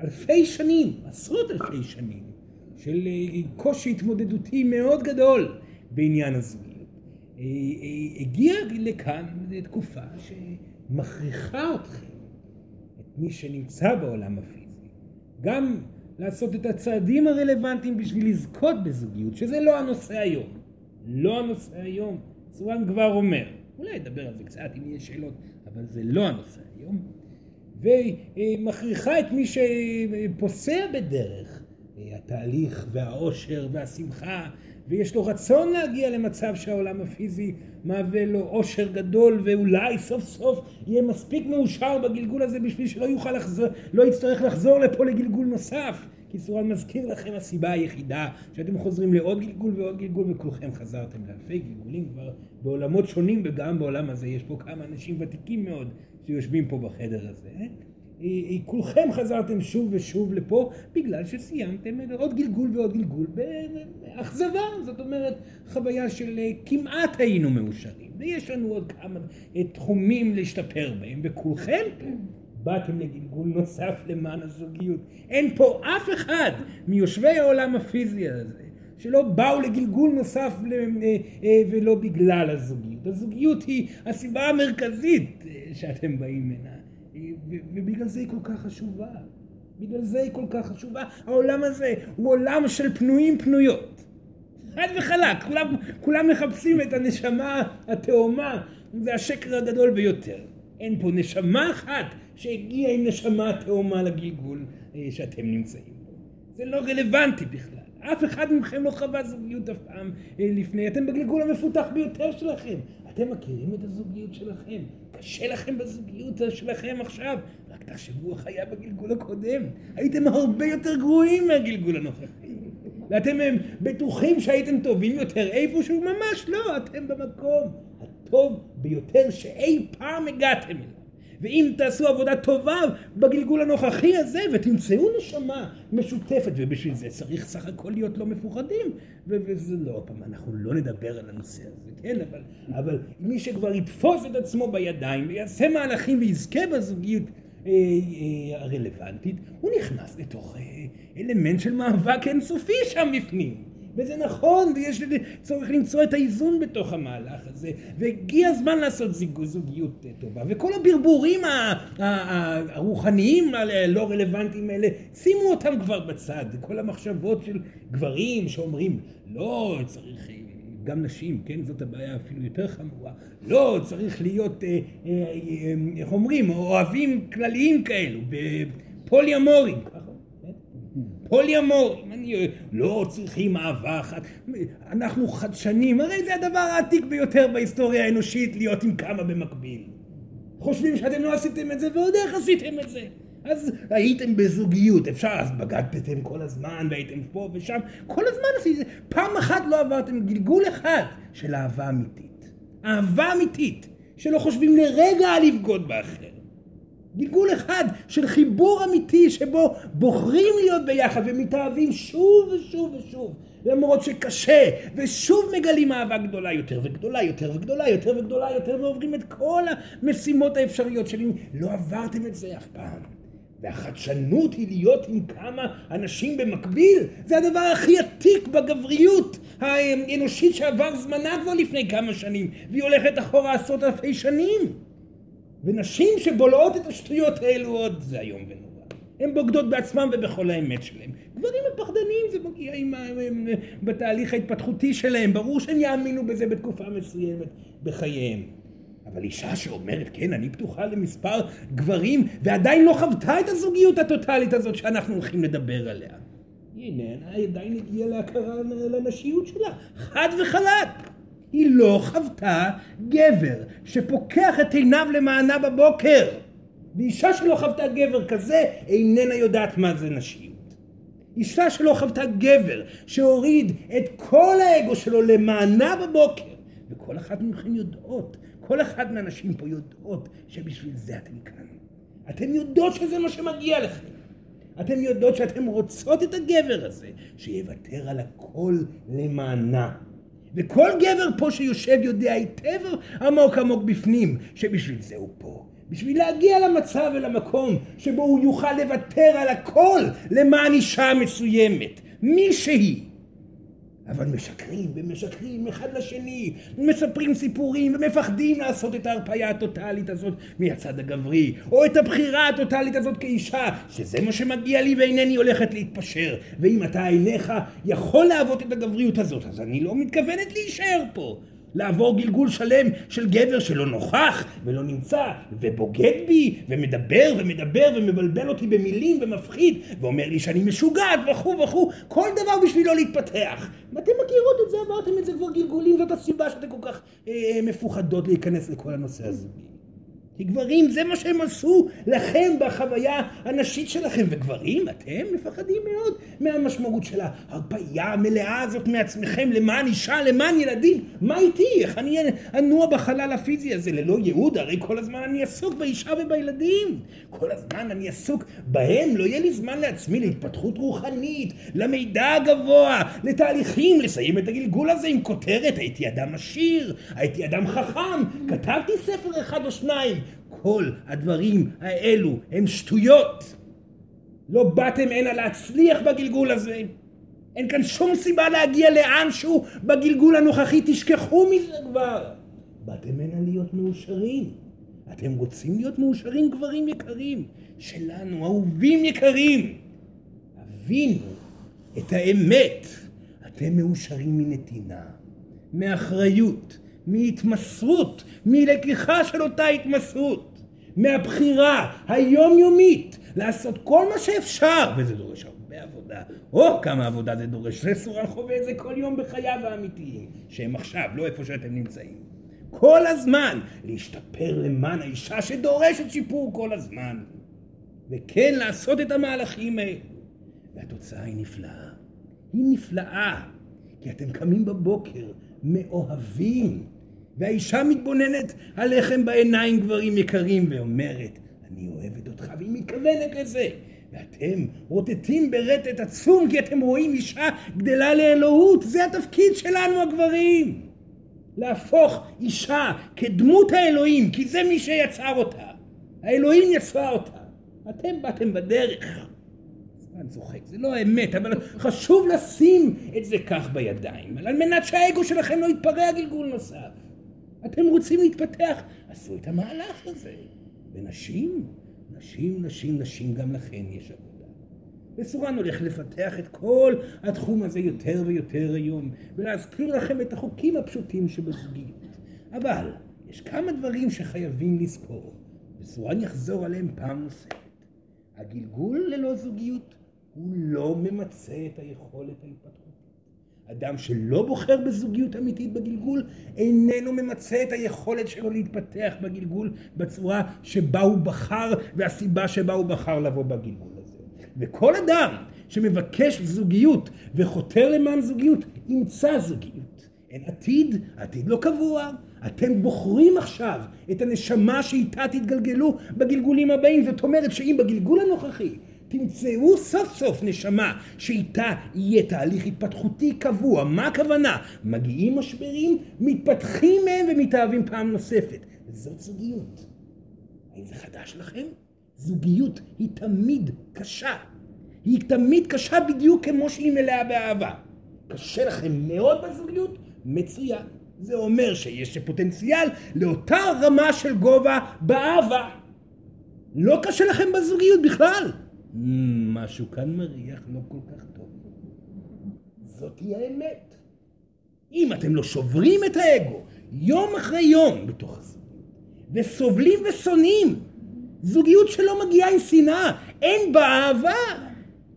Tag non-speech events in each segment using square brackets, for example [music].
אלפי שנים, עשרות אלפי שנים, של אה, קושי התמודדותי מאוד גדול בעניין הזוגיות. אה, הגיעה לכאן תקופה שמכריחה אתכם, את מי שנמצא בעולם הפיזי, גם לעשות את הצעדים הרלוונטיים בשביל לזכות בזוגיות, שזה לא הנושא היום. לא הנושא היום. סורן כבר אומר, אולי נדבר על זה קצת אם יש שאלות, אבל זה לא הנושא היום. ומכריחה את מי שפוסע בדרך התהליך והאושר והשמחה ויש לו רצון להגיע למצב שהעולם הפיזי מהווה לו אושר גדול ואולי סוף סוף יהיה מספיק מאושר בגלגול הזה בשביל שלא יוכל לחזור, לא יצטרך לחזור לפה לגלגול נוסף. כי סורן מזכיר לכם הסיבה היחידה שאתם חוזרים לעוד גלגול ועוד גלגול וכולכם חזרתם לאלפי גלגולים כבר בעולמות שונים וגם בעולם הזה יש פה כמה אנשים ותיקים מאוד שיושבים פה בחדר הזה כולכם חזרתם שוב ושוב לפה בגלל שסיימתם עוד גלגול ועוד גלגול באכזבה, זאת אומרת חוויה של אה, כמעט היינו מאושרים. ויש לנו עוד כמה אה, תחומים להשתפר בהם וכולכם באתם לגלגול נוסף למען הזוגיות. אין פה אף אחד מיושבי העולם הפיזי הזה שלא באו לגלגול נוסף אה, ולא בגלל הזוגיות. הזוגיות היא הסיבה המרכזית שאתם באים ממנה. ובגלל זה היא כל כך חשובה. בגלל זה היא כל כך חשובה. העולם הזה הוא עולם של פנויים פנויות. חד וחלק, כולם, כולם מחפשים את הנשמה התאומה, זה השקר הגדול ביותר. אין פה נשמה אחת שהגיעה עם נשמה תאומה לגלגול אה, שאתם נמצאים בו. זה לא רלוונטי בכלל. אף אחד מכם לא חווה זוגיות אף פעם אה, לפני. אתם בגלגול המפותח ביותר שלכם. אתם מכירים את הזוגיות שלכם. קשה לכם בזוגיות שלכם עכשיו. רק תחשבו איך היה בגלגול הקודם. הייתם הרבה יותר גרועים מהגלגול הנוכחי. ואתם בטוחים שהייתם טובים יותר איפשהו? ממש לא, אתם במקום הטוב ביותר שאי פעם הגעתם אליו. ואם תעשו עבודה טובה בגלגול הנוכחי הזה ותמצאו נשמה משותפת ובשביל זה צריך סך הכל להיות לא מפוחדים וזה לא, פעם אנחנו לא נדבר על הנושא הזה, כן, אבל, אבל מי שכבר יתפוס את עצמו בידיים ויעשה מהלכים ויזכה בזוגיות אה, אה, הרלוונטית, הוא נכנס לתוך אה, אלמנט של מאבק אינסופי שם בפנים. וזה נכון, ויש צורך למצוא את האיזון בתוך המהלך הזה, והגיע הזמן לעשות זוגיות טובה, וכל הברבורים הרוחניים הלא רלוונטיים האלה, שימו אותם כבר בצד, כל המחשבות של גברים שאומרים, לא, צריך... גם נשים, כן, זאת הבעיה אפילו יותר חמורה, לא צריך להיות, אה, אה, אה, איך אומרים, אוהבים כלליים כאלו, פוליומורים, ככה פוליומורים, אני לא צריכים אהבה אחת, אנחנו חדשנים, הרי זה הדבר העתיק ביותר בהיסטוריה האנושית להיות עם כמה במקביל. חושבים שאתם לא עשיתם את זה ועוד איך עשיתם את זה. אז הייתם בזוגיות, אפשר, אז בגדתם כל הזמן והייתם פה ושם, כל הזמן עשיתם, פעם אחת לא עברתם גלגול אחד של אהבה אמיתית. אהבה אמיתית, שלא חושבים לרגע לבגוד באחר. גלגול אחד של חיבור אמיתי שבו בוחרים להיות ביחד ומתאהבים שוב ושוב ושוב למרות שקשה ושוב מגלים אהבה גדולה יותר וגדולה יותר וגדולה יותר וגדולה יותר ועוברים את כל המשימות האפשריות שלי לא עברתם את זה אף פעם. והחדשנות היא להיות עם כמה אנשים במקביל זה הדבר הכי עתיק בגבריות האנושית שעבר זמנה כבר לפני כמה שנים והיא הולכת אחורה עשרות אלפי שנים ונשים שבולעות את השטויות האלו עוד זה איום ונורא. הן בוגדות בעצמם ובכל האמת שלהם. גברים הם פחדנים, זה מגיע עם ה... בתהליך ההתפתחותי שלהם, ברור שהם יאמינו בזה בתקופה מסוימת בחייהם. אבל אישה שאומרת, כן, אני פתוחה למספר גברים, ועדיין לא חוותה את הזוגיות הטוטלית הזאת שאנחנו הולכים לדבר עליה. היא איננה עדיין הגיעה להכרה לנשיות שלה, חד וחלק. היא לא חוותה גבר שפוקח את עיניו למענה בבוקר. ואישה שלא חוותה גבר כזה איננה יודעת מה זה נשיות. אישה שלא חוותה גבר שהוריד את כל האגו שלו למענה בבוקר וכל אחת מכן יודעות, כל אחת מהנשים פה יודעות שבשביל זה אתן כאן. אתן יודעות שזה מה שמגיע לכם. אתן יודעות שאתן רוצות את הגבר הזה שיוותר על הכל למענה. וכל גבר פה שיושב יודע היטב עמוק עמוק בפנים שבשביל זה הוא פה. בשביל להגיע למצב ולמקום שבו הוא יוכל לוותר על הכל למען אישה מסוימת, מי שהיא. אבל משקרים ומשקרים אחד לשני, מספרים סיפורים ומפחדים לעשות את ההרפאיה הטוטאלית הזאת מהצד הגברי, או את הבחירה הטוטאלית הזאת כאישה, שזה מה שמגיע לי ואינני הולכת להתפשר, ואם אתה אינך יכול להוות את הגבריות הזאת, אז אני לא מתכוונת להישאר פה. לעבור גלגול שלם של גבר שלא נוכח ולא נמצא ובוגד בי ומדבר ומדבר ומבלבל אותי במילים ומפחיד ואומר לי שאני משוגעת וכו' וכו' כל דבר בשביל לא להתפתח. אתם מכירות את זה, עברתם את זה כבר גלגולים, זאת הסיבה שאתם כל כך אה, מפוחדות להיכנס לכל הנושא הזוגי. גברים זה מה שהם עשו לכם בחוויה הנשית שלכם. וגברים אתם מפחדים מאוד מהמשמעות של ההרפאיה המלאה הזאת מעצמכם. למען אישה למען ילדים. מה איתי? איך אני אנוע בחלל הפיזי הזה? ללא ייעוד הרי כל הזמן אני עסוק באישה ובילדים. כל הזמן אני עסוק בהם. לא יהיה לי זמן לעצמי להתפתחות רוחנית למידע הגבוה לתהליכים לסיים את הגלגול הזה עם כותרת הייתי אדם עשיר הייתי אדם חכם כתבתי ספר אחד או שניים כל הדברים האלו הם שטויות. לא באתם הנה להצליח בגלגול הזה. אין כאן שום סיבה להגיע לאנשהו בגלגול הנוכחי, תשכחו מזה כבר. באתם הנה להיות מאושרים. אתם רוצים להיות מאושרים גברים יקרים, שלנו, אהובים יקרים. הבינו את האמת. אתם מאושרים מנתינה, מאחריות, מהתמסרות, מלקיחה של אותה התמסרות, מהבחירה היומיומית לעשות כל מה שאפשר, וזה דורש הרבה עבודה. או כמה עבודה זה דורש, זה סורן חווה את זה כל יום בחייו האמיתיים, שהם עכשיו, לא איפה שאתם נמצאים. כל הזמן להשתפר למען האישה שדורשת שיפור כל הזמן. וכן לעשות את המהלכים האלה. והתוצאה היא נפלאה. היא נפלאה. כי אתם קמים בבוקר מאוהבים והאישה מתבוננת עליכם בעיניים גברים יקרים ואומרת אני אוהבת אותך והיא מתכוונת לזה. ואתם רוטטים ברטט עצום כי אתם רואים אישה גדלה לאלוהות זה התפקיד שלנו הגברים. להפוך אישה כדמות האלוהים כי זה מי שיצר אותה. האלוהים יצר אותה. אתם באתם בדרך. אני צוחק, זה לא האמת, אבל חשוב לשים את זה כך בידיים, על מנת שהאגו שלכם לא יתפרע גלגול נוסף. אתם רוצים להתפתח, עשו את המהלך הזה. ונשים, נשים, נשים, נשים, גם לכן יש עבודה. וסורן הולך לפתח את כל התחום הזה יותר ויותר היום, ולהזכיר לכם את החוקים הפשוטים שבזוגיות. אבל יש כמה דברים שחייבים לזכור, וסורן יחזור עליהם פעם נוספת. הגלגול ללא זוגיות הוא לא ממצה את היכולת ההתפתחות. אדם שלא בוחר בזוגיות אמיתית בגלגול, איננו ממצה את היכולת שלו להתפתח בגלגול בצורה שבה הוא בחר והסיבה שבה הוא בחר לבוא בגלגול הזה. וכל אדם שמבקש זוגיות וחותר למען זוגיות, ימצא זוגיות. אין עתיד, עתיד לא קבוע. אתם בוחרים עכשיו את הנשמה שאיתה תתגלגלו בגלגולים הבאים. זאת אומרת שאם בגלגול הנוכחי תמצאו סוף סוף נשמה שאיתה יהיה תהליך התפתחותי קבוע. מה הכוונה? מגיעים משברים, מתפתחים מהם ומתאהבים פעם נוספת. זאת זוגיות. האם זה חדש לכם? זוגיות היא תמיד קשה. היא תמיד קשה בדיוק כמו שהיא מלאה באהבה. קשה לכם מאוד בזוגיות? מצוין. זה אומר שיש פוטנציאל לאותה רמה של גובה באהבה. לא קשה לכם בזוגיות בכלל. משהו כאן מריח לא כל כך טוב. זאתי האמת. אם אתם לא שוברים את האגו יום אחרי יום בתוך הזוגיות, וסובלים ושונאים, זוגיות שלא מגיעה עם שנאה, אין בה אהבה.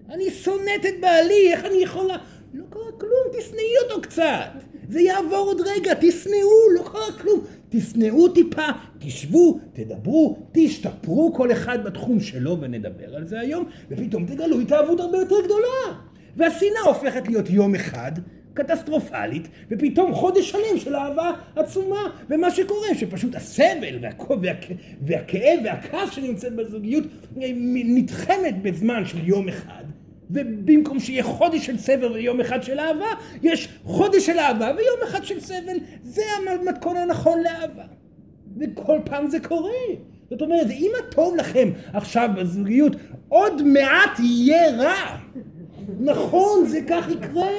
אני שונאת את בעלי, איך אני יכולה... לא קרה כלום, תשנאי אותו קצת. זה יעבור עוד רגע, תשנאו, לא קרה כלום. תשנאו טיפה, תשבו, תדברו, תשתפרו כל אחד בתחום שלו ונדבר על זה היום, ופתאום תגלו התאהבות הרבה יותר גדולה. והשנאה הופכת להיות יום אחד, קטסטרופלית, ופתאום חודש שלם של אהבה עצומה. ומה שקורה, שפשוט הסבל והכאב, והכאב והכעס שנמצאת בזוגיות נתחמת בזמן של יום אחד. ובמקום שיהיה חודש של סבל ויום אחד של אהבה, יש חודש של אהבה ויום אחד של סבל. זה המתכון הנכון לאהבה. וכל פעם זה קורה. זאת אומרת, אם הטוב לכם עכשיו בזוגיות, עוד מעט יהיה רע. נכון, זה כך יקרה.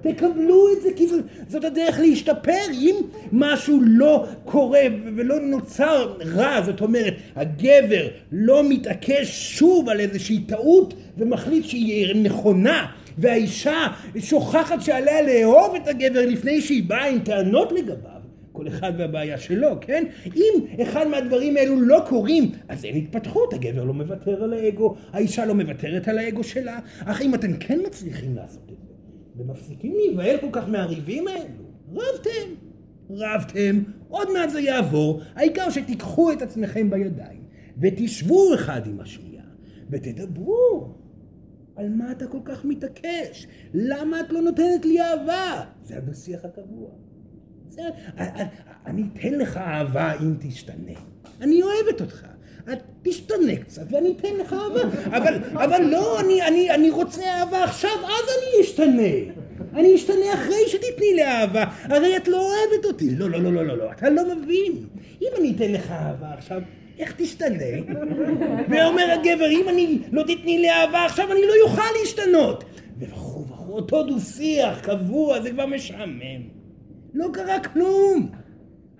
תקבלו את זה, כי זאת, זאת הדרך להשתפר. אם משהו לא קורה ולא נוצר רע, זאת אומרת, הגבר לא מתעקש שוב על איזושהי טעות ומחליט שהיא נכונה, והאישה שוכחת שעליה לאהוב את הגבר לפני שהיא באה עם טענות לגביו. כל אחד והבעיה שלו, כן? אם אחד מהדברים האלו לא קורים, אז אין התפתחות, הגבר לא מוותר על האגו, האישה לא מוותרת על האגו שלה, אך אם אתם כן מצליחים לעשות את זה, ומפסיקים להיבהל כל כך מהריבים האלו, רבתם, רבתם, עוד מעט זה יעבור, העיקר שתיקחו את עצמכם בידיים, ותשבו אחד עם השנייה, ותדברו. על מה אתה כל כך מתעקש? למה את לא נותנת לי אהבה? זה הדו-שיח הקבוע. זה, אני אתן לך אהבה אם תשתנה. אני אוהבת אותך. תשתנה קצת ואני אתן לך אהבה. אבל, אבל לא, אני, אני, אני רוצה אהבה עכשיו, אז אני אשתנה. אני אשתנה אחרי שתתני לי אהבה. הרי את לא אוהבת אותי. לא, לא, לא, לא, לא, לא. אתה לא מבין. אם אני אתן לך אהבה עכשיו, איך תשתנה? ואומר הגבר, אם אני לא תתני לי אהבה עכשיו, אני לא אוכל להשתנות. וכו' וכו', אותו דו-שיח קבוע, זה כבר משעמם. לא קרה כלום.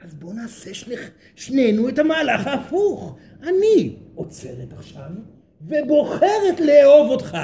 אז בואו נעשה שנינו את המהלך ההפוך. אני עוצרת עכשיו ובוחרת לאהוב אותך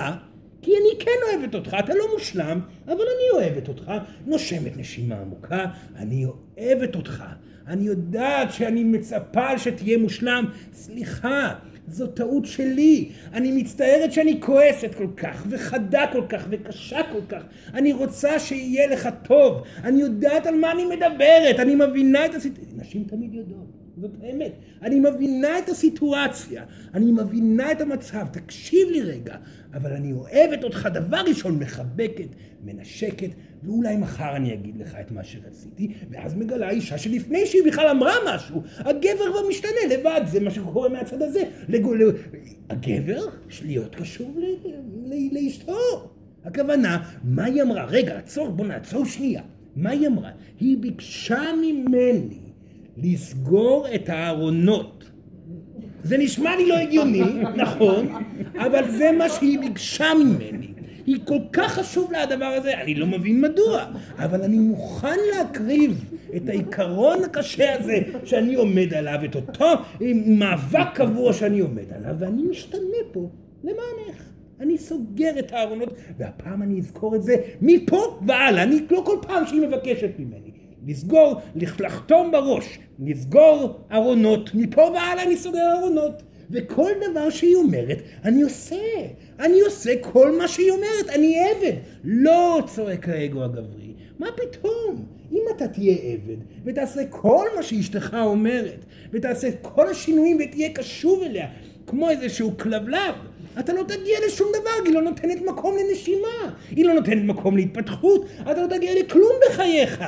כי אני כן אוהבת אותך, אתה לא מושלם, אבל אני אוהבת אותך. נושמת נשימה עמוקה, אני אוהבת אותך. אני יודעת שאני מצפה שתהיה מושלם. סליחה, זו טעות שלי. אני מצטערת שאני כועסת כל כך, וחדה כל כך, וקשה כל כך. אני רוצה שיהיה לך טוב. אני יודעת על מה אני מדברת. אני מבינה את הסיטואציה. נשים תמיד יודעות. זאת האמת. אני מבינה את הסיטואציה. אני מבינה את המצב. תקשיב לי רגע. אבל אני אוהבת אותך דבר ראשון, מחבקת, מנשקת, ואולי מחר אני אגיד לך את מה שרציתי, ואז מגלה אישה שלפני שהיא בכלל אמרה משהו, הגבר כבר משתנה לבד, זה מה שקורה מהצד הזה. לגול... הגבר, להיות קשור ל... ל... לאשתו. הכוונה, מה היא אמרה? רגע, עצור, בוא נעצור שנייה. מה היא אמרה? היא ביקשה ממני לסגור את הארונות. זה נשמע לי לא הגיוני, [laughs] נכון, אבל זה מה שהיא ביקשה ממני. היא כל כך חשוב לה הדבר הזה, אני לא מבין מדוע, אבל אני מוכן להקריב את העיקרון הקשה הזה שאני עומד עליו, את אותו מאבק קבוע שאני עומד עליו, ואני משתנה פה למענך. אני סוגר את הארונות, והפעם אני אזכור את זה מפה והלאה, אני לא כל פעם שהיא מבקשת ממני. לסגור, לחתום בראש, לסגור ארונות, מפה והלאה אני סוגר ארונות. וכל דבר שהיא אומרת, אני עושה. אני עושה כל מה שהיא אומרת, אני עבד. לא צועק האגו הגברי. מה פתאום? אם אתה תהיה עבד, ותעשה כל מה שאשתך אומרת, ותעשה את כל השינויים ותהיה קשוב אליה, כמו איזשהו כלבלב, אתה לא תגיע לשום דבר, היא לא נותנת מקום לנשימה, היא לא נותנת מקום להתפתחות, אתה לא תגיע לכלום בחייך.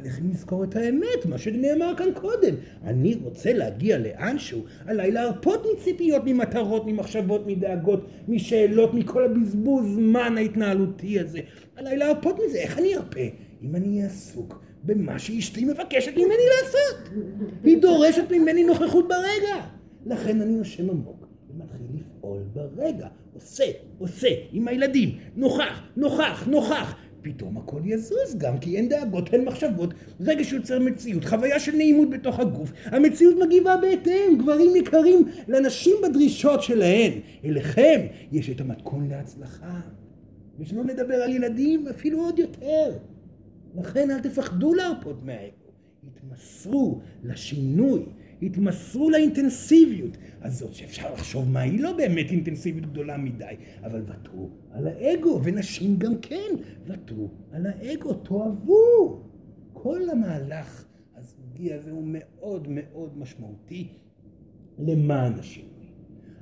צריכים לזכור את האמת, מה שנאמר כאן קודם. אני רוצה להגיע לאנשהו, עליי להרפות מציפיות, ממטרות, ממחשבות, מדאגות, משאלות, מכל הבזבוז זמן ההתנהלותי הזה. עליי להרפות מזה, איך אני ארפה? אם אני אהיה עסוק במה שאשתי מבקשת ממני לעשות. היא דורשת ממני נוכחות ברגע. לכן אני נושם עמוק ומתחיל לפעול ברגע. עושה, עושה, עם הילדים, נוכח, נוכח, נוכח. פתאום הכל יזוז גם כי אין דאגות, אין מחשבות, רגע שיוצר מציאות, חוויה של נעימות בתוך הגוף, המציאות מגיבה בהתאם, גברים יקרים לנשים בדרישות שלהן, אליכם יש את המתכון להצלחה. ושלא נדבר על ילדים אפילו עוד יותר. לכן אל תפחדו להרפות מהאגו, התמסרו לשינוי, התמסרו לאינטנסיביות הזאת, שאפשר לחשוב מה היא לא באמת אינטנסיביות גדולה מדי, אבל ותרו על האגו, ונשים גם כן, ותרו על האגו, תאהבו. כל המהלך הזוגי הזה הוא מאוד מאוד משמעותי למען השינוי.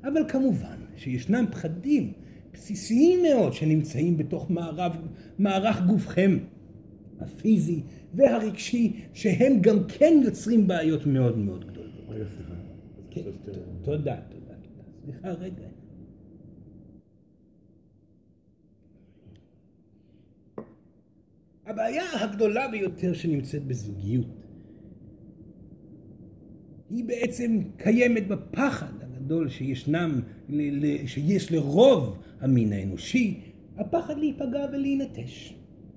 אבל כמובן שישנם פחדים בסיסיים מאוד שנמצאים בתוך מערב, מערך גופכם הפיזי והרגשי, שהם גם כן יוצרים בעיות מאוד מאוד גדולות. רגע, סליחה. כן, תודה, תודה, תודה. סליחה, רגע. הבעיה הגדולה ביותר שנמצאת בזוגיות היא בעצם קיימת בפחד הגדול שישנם, שיש לרוב המין האנושי, הפחד להיפגע ולהינטש.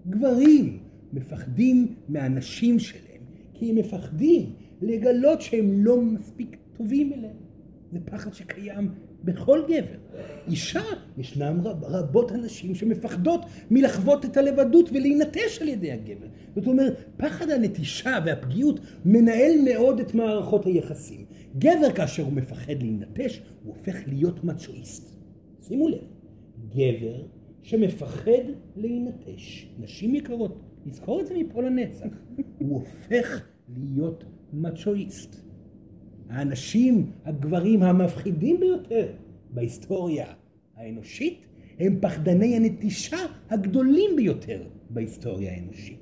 גברים מפחדים מהנשים שלהם, כי הם מפחדים לגלות שהם לא מספיק טובים אליהם. זה פחד שקיים בכל גבר. אישה, ישנם רב, רבות הנשים שמפחדות מלחוות את הלבדות ולהינטש על ידי הגבר. זאת אומרת, פחד הנטישה והפגיעות מנהל מאוד את מערכות היחסים. גבר כאשר הוא מפחד להינטש, הוא הופך להיות מצ'ואיסט. שימו לב, גבר שמפחד להינטש, נשים יקרות, נזכור את זה מפה לנצח, הוא הופך להיות מצ'ואיסט. האנשים, הגברים המפחידים ביותר בהיסטוריה האנושית, הם פחדני הנטישה הגדולים ביותר בהיסטוריה האנושית.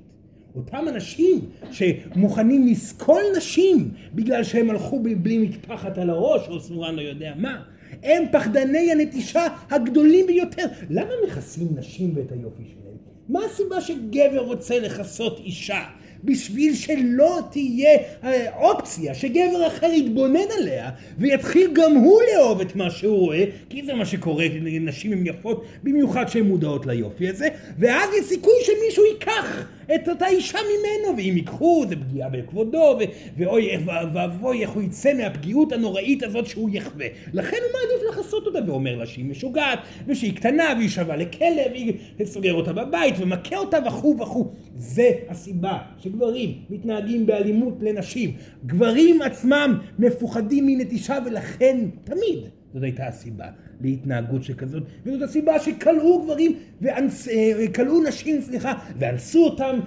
אותם אנשים שמוכנים לסקול נשים בגלל שהם הלכו בלי מטפחת על הראש או סורן לא יודע מה, הם פחדני הנטישה הגדולים ביותר. למה מכסים נשים ואת היופי שלהם? מה הסיבה שגבר רוצה לכסות אישה? בשביל שלא תהיה אה, אופציה שגבר אחר יתבונן עליה ויתחיל גם הוא לאהוב את מה שהוא רואה כי זה מה שקורה, נשים הן יפות במיוחד שהן מודעות ליופי הזה ואז יש סיכוי שמישהו ייקח את אותה אישה ממנו ואם ייקחו זה פגיעה בכבודו ואוי ואבוי איך הוא יצא מהפגיעות הנוראית הזאת שהוא יחווה. לכן הוא מעדיף לכסות אותה ואומר לה שהיא משוגעת ושהיא קטנה והיא שווה לכלב והיא סוגר אותה בבית ומכה אותה וכו' וכו' זה הסיבה שגברים מתנהגים באלימות לנשים. גברים עצמם מפוחדים מנטישה ולכן תמיד זאת הייתה הסיבה להתנהגות שכזאת, וזאת הסיבה שכלאו גברים, אה, כלאו נשים, סליחה, ואנסו אותם,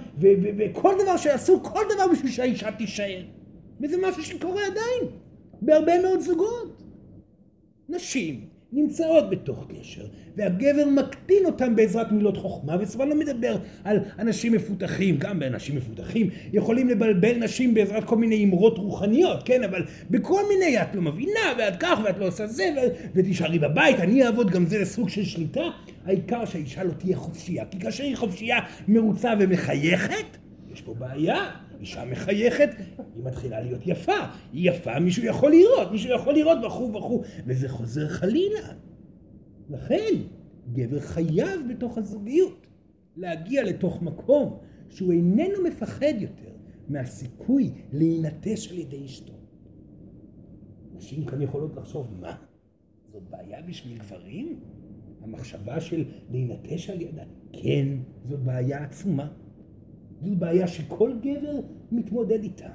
וכל דבר שעשו, כל דבר בשביל שהאישה תישאר. וזה משהו שקורה עדיין, בהרבה מאוד זוגות. נשים נמצאות בתוך קשר, והגבר מקטין אותם בעזרת מילות חוכמה, וסבבה לא מדבר על אנשים מפותחים, גם באנשים מפותחים יכולים לבלבל נשים בעזרת כל מיני אמרות רוחניות, כן, אבל בכל מיני, את לא מבינה, ואת כך, ואת לא עושה זה, ותישארי בבית, אני אעבוד, גם זה סוג של שליטה, העיקר שהאישה לא תהיה חופשייה, כי כאשר היא חופשייה, מרוצה ומחייכת, יש פה בעיה. אישה מחייכת, היא מתחילה להיות יפה. היא יפה, מישהו יכול לראות, מישהו יכול לראות וכו' וכו', וזה חוזר חלילה. לכן, גבר חייב בתוך הזוגיות להגיע לתוך מקום שהוא איננו מפחד יותר מהסיכוי להינטש על ידי אשתו. נשים כאן יכולות לחשוב, מה? זאת בעיה בשביל גברים? המחשבה של להינטש על ידה? כן, זאת בעיה עצומה. זו בעיה שכל גבר מתמודד איתה.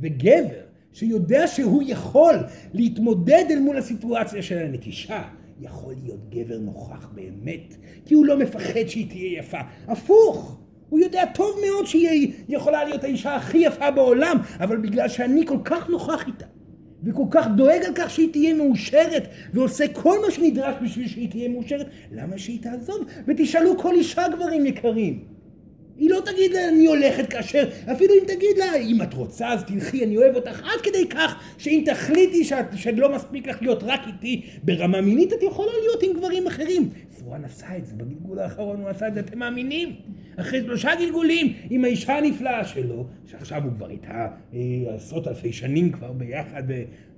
וגבר שיודע שהוא יכול להתמודד אל מול הסיטואציה של הנטישה, יכול להיות גבר נוכח באמת, כי הוא לא מפחד שהיא תהיה יפה. הפוך! הוא יודע טוב מאוד שהיא יכולה להיות האישה הכי יפה בעולם, אבל בגלל שאני כל כך נוכח איתה, וכל כך דואג על כך שהיא תהיה מאושרת, ועושה כל מה שנדרש בשביל שהיא תהיה מאושרת, למה שהיא תעזוב? ותשאלו כל אישה גברים יקרים. היא לא תגיד לה אני הולכת כאשר, אפילו אם תגיד לה אם את רוצה אז תלכי אני אוהב אותך עד כדי כך שאם תחליטי שאת, שלא מספיק לך להיות רק איתי ברמה מינית את יכולה להיות עם גברים אחרים. סורן עשה את זה בגלגול האחרון הוא עשה את זה אתם מאמינים? אחרי שלושה גלגולים עם האישה הנפלאה שלו שעכשיו הוא כבר איתה אה, עשרות אלפי שנים כבר ביחד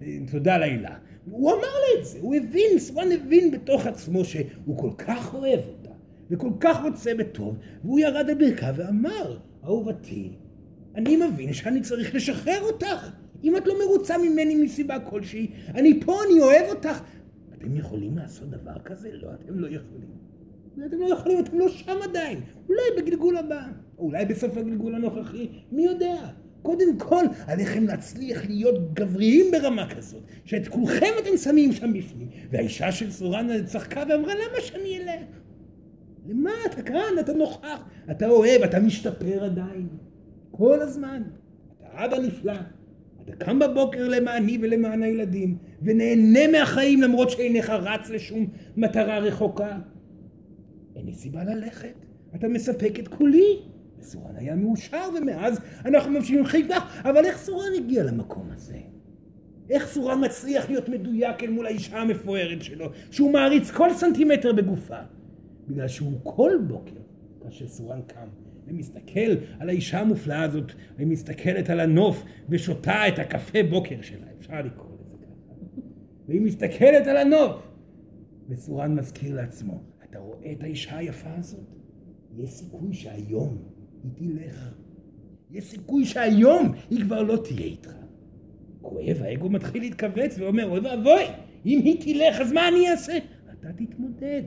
ותודה לאלה הוא אמר לה את זה הוא הבין סורן הבין בתוך עצמו שהוא כל כך אוהב אותה וכל כך רוצה בטוב, והוא ירד על ברכיו ואמר, אהובתי, אני מבין שאני צריך לשחרר אותך. אם את לא מרוצה ממני מסיבה כלשהי, אני פה, אני אוהב אותך. אתם יכולים לעשות דבר כזה? לא, אתם לא יכולים. אתם לא יכולים, אתם לא שם עדיין. אולי בגלגול הבא, או אולי בסוף הגלגול הנוכחי, מי יודע. קודם כל, עליכם להצליח להיות גבריים ברמה כזאת, שאת כולכם אתם שמים שם בפנים. והאישה של סורן צחקה ואמרה, למה שאני אלך? למה אתה כאן? אתה נוכח, אתה אוהב, אתה משתפר עדיין. כל הזמן. אתה אבא נפלא. אתה קם בבוקר למעני ולמען הילדים, ונהנה מהחיים למרות שאינך רץ לשום מטרה רחוקה. אין לי סיבה ללכת. אתה מספק את כולי. וסורן היה מאושר, ומאז אנחנו ממשיכים כך, אבל איך סורן הגיע למקום הזה? איך סורן מצליח להיות מדויק אל מול האישה המפוארת שלו, שהוא מעריץ כל סנטימטר בגופה? בגלל שהוא כל בוקר, כאשר סורן קם, ומסתכל על האישה המופלאה הזאת, היא מסתכלת על הנוף ושותה את הקפה בוקר שלה, אפשר לקרוא לזה ככה. והיא מסתכלת על הנוף. וסורן מזכיר לעצמו, אתה רואה את האישה היפה הזאת? יש סיכוי שהיום היא תלך. יש סיכוי שהיום היא כבר לא תהיה איתך. כואב, האגו מתחיל להתכווץ ואומר, אוי ואבוי, אם היא תלך אז מה אני אעשה? אתה תתמודד.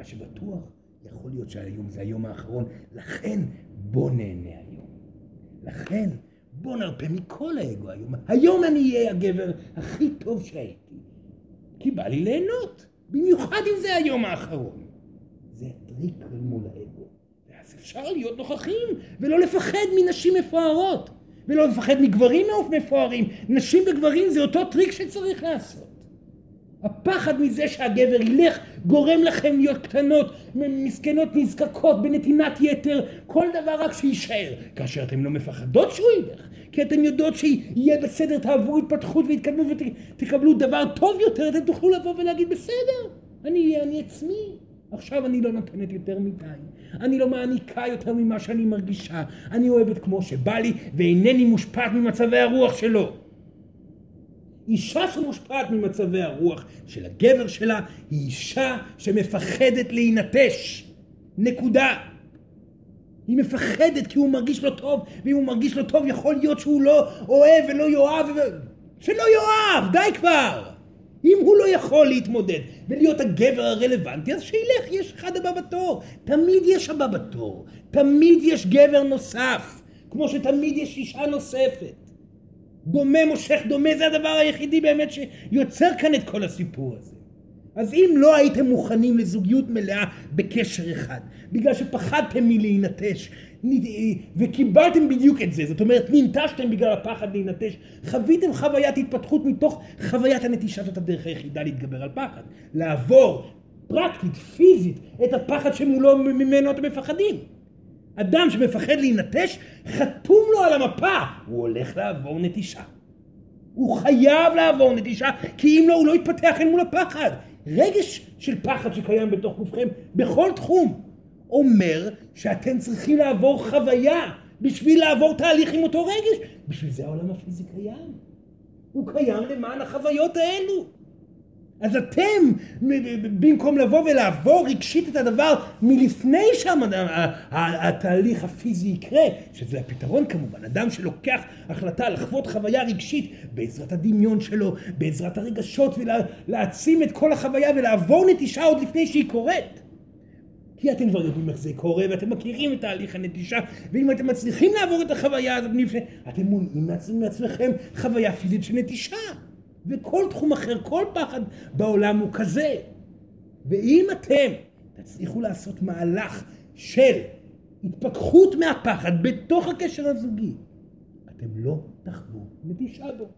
מה שבטוח, יכול להיות שהיום זה היום האחרון, לכן בוא נהנה היום. לכן בוא נרפה מכל האגו היום. היום אני אהיה הגבר הכי טוב שהייתי. כי בא לי ליהנות, במיוחד אם זה היום האחרון. זה הטריק מול האגו. ואז אפשר להיות נוכחים ולא לפחד מנשים מפוארות. ולא לפחד מגברים מפוארים. נשים וגברים זה אותו טריק שצריך לעשות. הפחד מזה שהגבר ילך גורם לכם להיות קטנות, מסכנות נזקקות, בנתינת יתר, כל דבר רק שיישאר. כאשר אתן לא מפחדות שהוא ילך, כי אתן יודעות שיהיה בסדר, תעברו התפתחות והתקדמות ותקבלו דבר טוב יותר, אתן תוכלו לבוא ולהגיד בסדר, אני אהיה אני עצמי. עכשיו אני לא נותנת יותר מדי, אני לא מעניקה יותר ממה שאני מרגישה, אני אוהבת כמו שבא לי ואינני מושפעת ממצבי הרוח שלו. אישה שמושפעת ממצבי הרוח של הגבר שלה היא אישה שמפחדת להינטש. נקודה. היא מפחדת כי הוא מרגיש לא טוב, ואם הוא מרגיש לא טוב יכול להיות שהוא לא אוהב ולא יאהב ו... שלא יאהב, די כבר! אם הוא לא יכול להתמודד ולהיות הגבר הרלוונטי, אז שילך, יש אחד הבא בתור. תמיד יש הבא בתור. תמיד יש גבר נוסף, כמו שתמיד יש אישה נוספת. דומה מושך דומה, זה הדבר היחידי באמת שיוצר כאן את כל הסיפור הזה. אז אם לא הייתם מוכנים לזוגיות מלאה בקשר אחד, בגלל שפחדתם מלהינטש, וקיבלתם בדיוק את זה, זאת אומרת ננטשתם בגלל הפחד להינטש, חוויתם חוויית התפתחות מתוך חוויית הנטישה זאת הדרך היחידה להתגבר על פחד, לעבור פרקטית, פיזית, את הפחד שמולו ממנו אתם מפחדים. אדם שמפחד להינטש, חתום לו על המפה, הוא הולך לעבור נטישה. הוא חייב לעבור נטישה, כי אם לא, הוא לא יתפתח אל מול הפחד. רגש של פחד שקיים בתוך גופכם בכל תחום, אומר שאתם צריכים לעבור חוויה בשביל לעבור תהליך עם אותו רגש. בשביל זה העולם הפיזי קיים. הוא קיים למען החוויות האלו. אז אתם, במקום לבוא ולעבור רגשית את הדבר מלפני שהתהליך הפיזי יקרה, שזה הפתרון כמובן, אדם שלוקח החלטה לחוות חוויה רגשית בעזרת הדמיון שלו, בעזרת הרגשות ולהעצים את כל החוויה ולעבור נטישה עוד לפני שהיא קורית. כי אתם כבר יודעים איך זה קורה ואתם מכירים את תהליך הנטישה ואם אתם מצליחים לעבור את החוויה הזאת אתם מונעים מעצמכם חוויה פיזית של נטישה. וכל תחום אחר, כל פחד בעולם הוא כזה. ואם אתם תצליחו לעשות מהלך של התפכחות מהפחד בתוך הקשר הזוגי, אתם לא תחוו נטישה בו.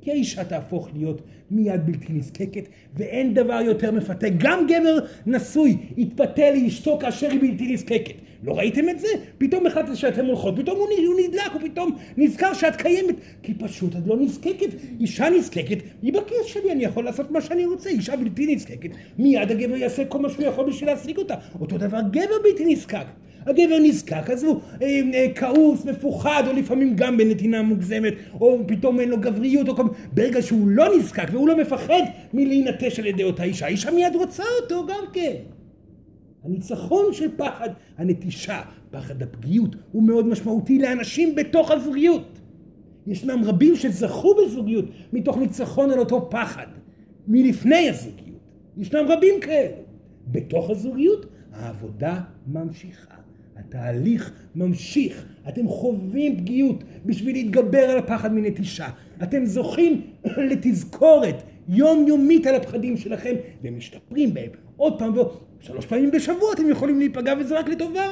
כי האישה תהפוך להיות מיד בלתי נזקקת, ואין דבר יותר מפתה. גם גבר נשוי יתפתה לאשתו כאשר היא בלתי נזקקת. לא ראיתם את זה? פתאום החלטת שאתם הולכות, פתאום הוא, נדלק, הוא פתאום נזכר שאת קיימת. כי פשוט את לא נזקקת. אישה נזקקת, היא בכיס שלי, אני יכול לעשות מה שאני רוצה. אישה בלתי נזקקת, מיד הגבר יעשה כל מה שהוא יכול בשביל להשיג אותה. אותו דבר גבר בלתי נזקק. הגבר נזקק, אז הוא אה, אה, כעוס, מפוחד, או לפעמים גם בנתינה מוגזמת, או פתאום אין לו גבריות, או כל... ברגע שהוא לא נזקק והוא לא מפחד מלהינטש על ידי אותה אישה, האישה מיד רוצה אותו גם כן. הניצחון של פחד הנטישה, פחד הפגיעות, הוא מאוד משמעותי לאנשים בתוך הזוגיות. ישנם רבים שזכו בזוגיות מתוך ניצחון על אותו פחד, מלפני הזוגיות. ישנם רבים כאלה. בתוך הזוגיות העבודה ממשיכה. התהליך ממשיך. אתם חווים פגיעות בשביל להתגבר על הפחד מנטישה. אתם זוכים [coughs] לתזכורת יומיומית על הפחדים שלכם ומשתפרים בהם עוד פעם ועוד. שלוש פעמים בשבוע אתם יכולים להיפגע וזה רק לטובה.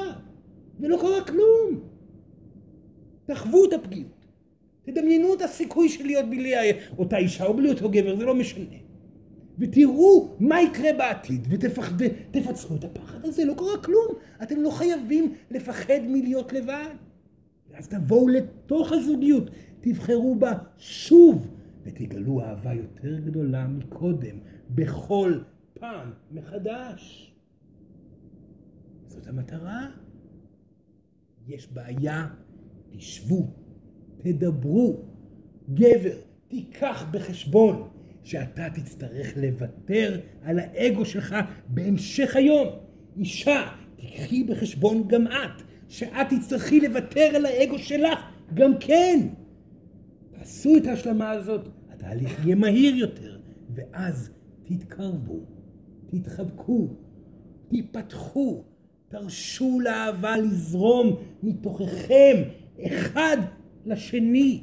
ולא קרה כלום. תחוו את הפגיעות. תדמיינו את הסיכוי של להיות בלי אותה אישה או בלי אותו גבר, זה לא משנה. ותראו מה יקרה בעתיד ותפצחו את הפחד הזה, לא קרה כלום. אתם לא חייבים לפחד מלהיות לבד. ואז תבואו לתוך הזוגיות, תבחרו בה שוב ותגלו אהבה יותר גדולה מקודם, בכל פעם מחדש. זאת המטרה. יש בעיה, תשבו, תדברו. גבר, תיקח בחשבון שאתה תצטרך לוותר על האגו שלך בהמשך היום. אישה, תיקחי בחשבון גם את, שאת תצטרכי לוותר על האגו שלך גם כן. תעשו את ההשלמה הזאת, התהליך יהיה מהיר יותר, ואז תתקרבו, תתחבקו, תיפתחו, תרשו לאהבה לזרום מתוככם אחד לשני.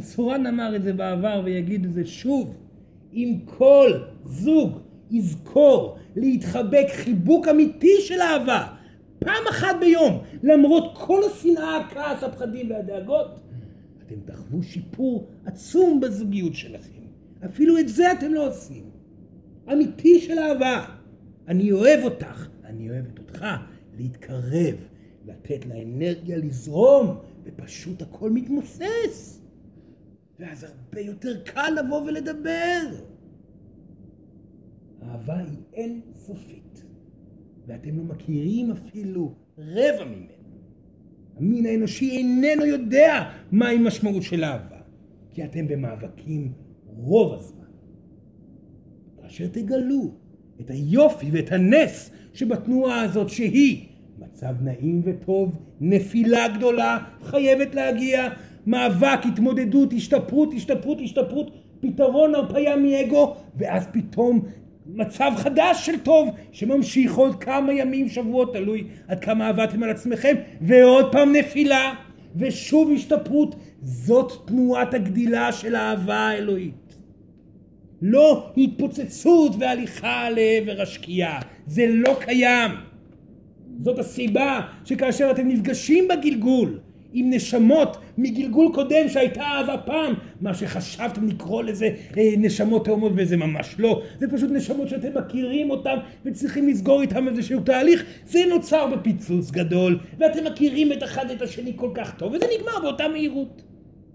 סורן אמר את זה בעבר ויגיד את זה שוב. אם כל זוג יזכור להתחבק חיבוק אמיתי של אהבה פעם אחת ביום למרות כל השנאה, הכעס, הפחדים והדאגות אתם תחוו שיפור עצום בזוגיות שלכם. אפילו את זה אתם לא עושים. אמיתי של אהבה. אני אוהב אותך, אני אוהבת אותך. להתקרב, לתת לאנרגיה לזרום, ופשוט הכל מתמוסס. ואז הרבה יותר קל לבוא ולדבר. אהבה היא אין סופית, ואתם לא מכירים אפילו רבע ממנה. המין האנושי איננו יודע מהי משמעות של אהבה, כי אתם במאבקים רוב הזמן. כאשר תגלו את היופי ואת הנס שבתנועה הזאת שהיא מצב נעים וטוב, נפילה גדולה חייבת להגיע, מאבק, התמודדות, השתפרות, השתפרות, השתפרות, פתרון הרפאיה מאגו, ואז פתאום מצב חדש של טוב שממשיך עוד כמה ימים, שבועות, תלוי עד כמה עבדתם על עצמכם, ועוד פעם נפילה, ושוב השתפרות. זאת תנועת הגדילה של האהבה האלוהית. לא התפוצצות והליכה לעבר השקיעה, זה לא קיים. זאת הסיבה שכאשר אתם נפגשים בגלגול עם נשמות מגלגול קודם שהייתה אהבה פעם, מה שחשבתם לקרוא לזה אה, נשמות תאומות וזה ממש לא, זה פשוט נשמות שאתם מכירים אותם וצריכים לסגור איתם איזשהו תהליך, זה נוצר בפיצוץ גדול ואתם מכירים את אחד את השני כל כך טוב וזה נגמר באותה מהירות,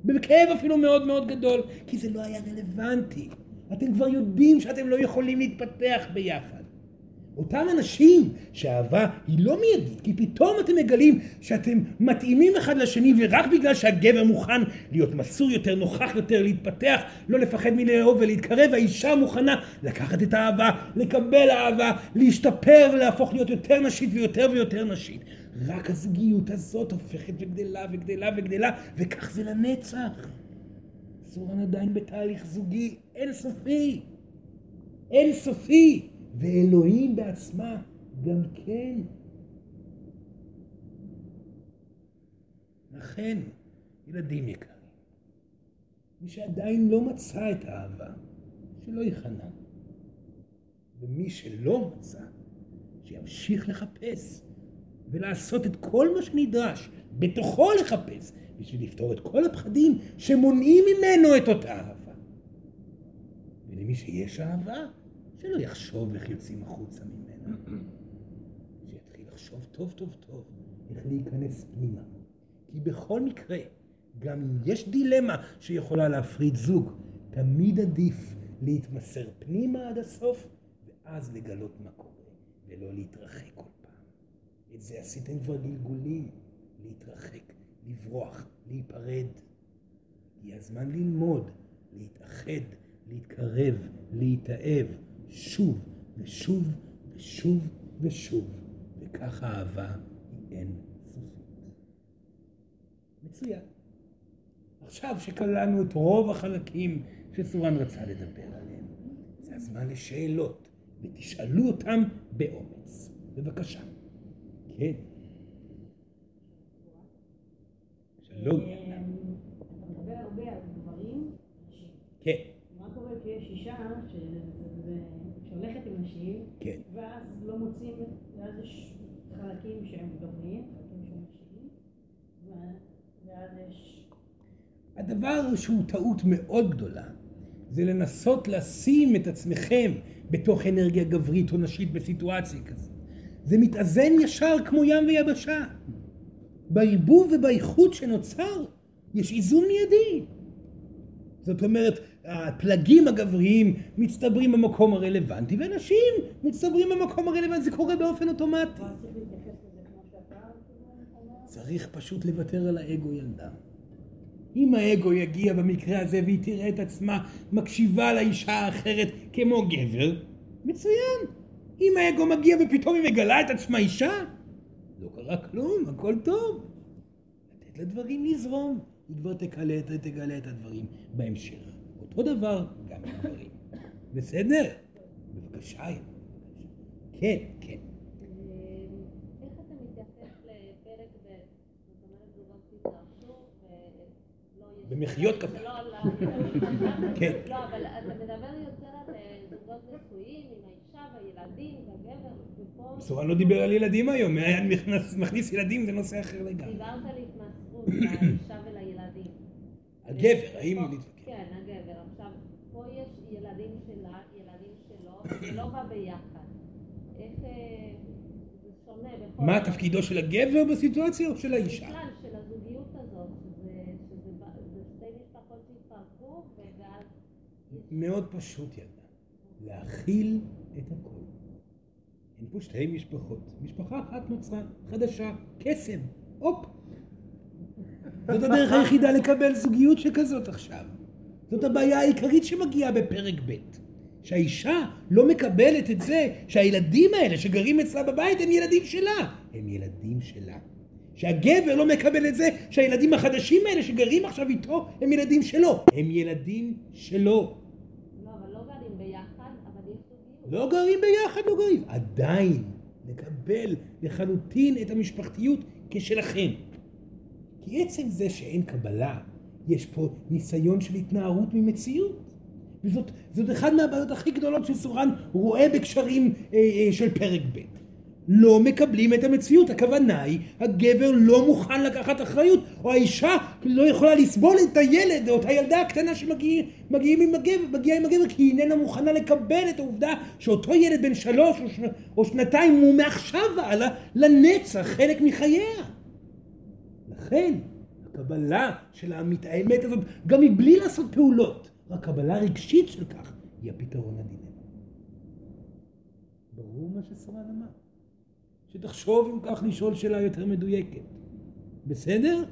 בכאב אפילו מאוד מאוד גדול, כי זה לא היה רלוונטי, אתם כבר יודעים שאתם לא יכולים להתפתח ביחד. אותם אנשים שאהבה היא לא מיידית, כי פתאום אתם מגלים שאתם מתאימים אחד לשני ורק בגלל שהגבר מוכן להיות מסור יותר, נוכח יותר, להתפתח, לא לפחד מלאהוב ולהתקרב, האישה מוכנה לקחת את האהבה, לקבל אהבה, להשתפר, להפוך להיות יותר נשית ויותר ויותר נשית. רק הזוגיות הזאת הופכת וגדלה וגדלה וגדלה, וכך זה לנצח. סורן עדיין בתהליך זוגי אינסופי. אינסופי. ואלוהים בעצמה גם כן. לכן, ילדים יקרים, מי שעדיין לא מצא את האהבה, שלא ייכנע. ומי שלא מצא, שימשיך לחפש ולעשות את כל מה שנדרש, בתוכו לחפש, בשביל לפתור את כל הפחדים שמונעים ממנו את אותה אהבה. ולמי שיש אהבה, שלא יחשוב איך יוצאים החוצה ממנה. שיתחיל לחשוב טוב טוב טוב איך להיכנס פנימה. כי בכל מקרה, גם אם יש דילמה שיכולה להפריד זוג, תמיד עדיף להתמסר פנימה עד הסוף, ואז לגלות מה קורה, ולא להתרחק כל פעם. את זה עשיתם כבר גלגולים, להתרחק, לברוח, להיפרד. הגיע הזמן ללמוד, להתאחד, להתקרב, להתאהב. שוב ושוב ושוב ושוב, וכך האהבה היא אין סופית. מצוין. עכשיו שכללנו את רוב החלקים שסורן רצה לדבר עליהם, זה הזמן לשאלות, ותשאלו אותם באומץ. בבקשה. כן. שלום. אתה מדבר הרבה על גברים. כן. מה קורה כשיש אישה שהולכת עם נשים, כן. ואז לא מוצאים, ואז יש חלקים שהם גברים, חלקים שהם נשיים, ואז יש... הדבר שהוא טעות מאוד גדולה, זה לנסות לשים את עצמכם בתוך אנרגיה גברית או נשית בסיטואציה כזאת. זה מתאזן ישר כמו ים ויבשה. בערבוב ובאיכות שנוצר, יש איזון מיידי. זאת אומרת, הפלגים הגבריים מצטברים במקום הרלוונטי, ונשים מצטברים במקום הרלוונטי, זה קורה באופן אוטומטי. צריך פשוט לוותר על האגו ילדה. אם האגו יגיע במקרה הזה והיא תראה את עצמה מקשיבה לאישה האחרת כמו גבר, מצוין. אם האגו מגיע ופתאום היא מגלה את עצמה אישה, לא קרה כלום, הכל טוב. לתת לדברים לזרום, היא כבר תגלה, תגלה את הדברים בהמשך. אותו דבר גם עם הדברים. בסדר? בבקשה. כן, כן. במחיאות כפיים. כן. לא, אבל אתה מדבר יותר על אה, זוגות נשואים עם האישה והילדים סורן לא דיבר על ילדים היום, מכניס ילדים זה נושא אחר לגמרי. דיברת על התמסרות לאישה [coughs] ולילדים. הגבר, האם? כן, הגבר. עכשיו, פה יש ילדים שלה, ילדים שלו, זה לא בא ביחד. איך... אה, זה שונה בכל... מה תפקידו של הגבר בסיטואציה או של האישה? בכלל, של הזוגיות הזאת. שהתפרקו ואז... מאוד פשוט ילדה. להכיל את הכל. פה שתי משפחות. משפחה אחת נוצרה, חדשה, קסם, הופ. זאת הדרך היחידה לקבל זוגיות שכזאת עכשיו. זאת הבעיה העיקרית שמגיעה בפרק ב'. שהאישה לא מקבלת את זה שהילדים האלה שגרים אצלה בבית הם ילדים שלה. הם ילדים שלה. שהגבר לא מקבל את זה שהילדים החדשים האלה שגרים עכשיו איתו הם ילדים שלו. הם ילדים שלו. לא, אבל לא גרים ביחד, אבל יש זוגיות. לא גרים ביחד, לא גרים. עדיין לקבל לחלוטין את המשפחתיות כשלכם. כי עצם זה שאין קבלה, יש פה ניסיון של התנערות ממציאות. וזאת אחת מהבעיות הכי גדולות שסורן רואה בקשרים אה, אה, של פרק ב'. לא מקבלים את המציאות. הכוונה היא, הגבר לא מוכן לקחת אחריות, או האישה לא יכולה לסבול את הילד או את הילדה הקטנה שמגיעה עם הגבר, עם הגבר, כי היא איננה מוכנה לקבל את העובדה שאותו ילד בן שלוש או, שנ, או שנתיים הוא מעכשיו והלאה לנצח חלק מחייה. לכן, הקבלה של האמת הזאת, גם מבלי לעשות פעולות, רק קבלה רגשית של כך, היא הפתרון הדילמה. ברור מה שסרן אמר. שתחשוב אם כך לשאול שאלה יותר מדויקת. בסדר?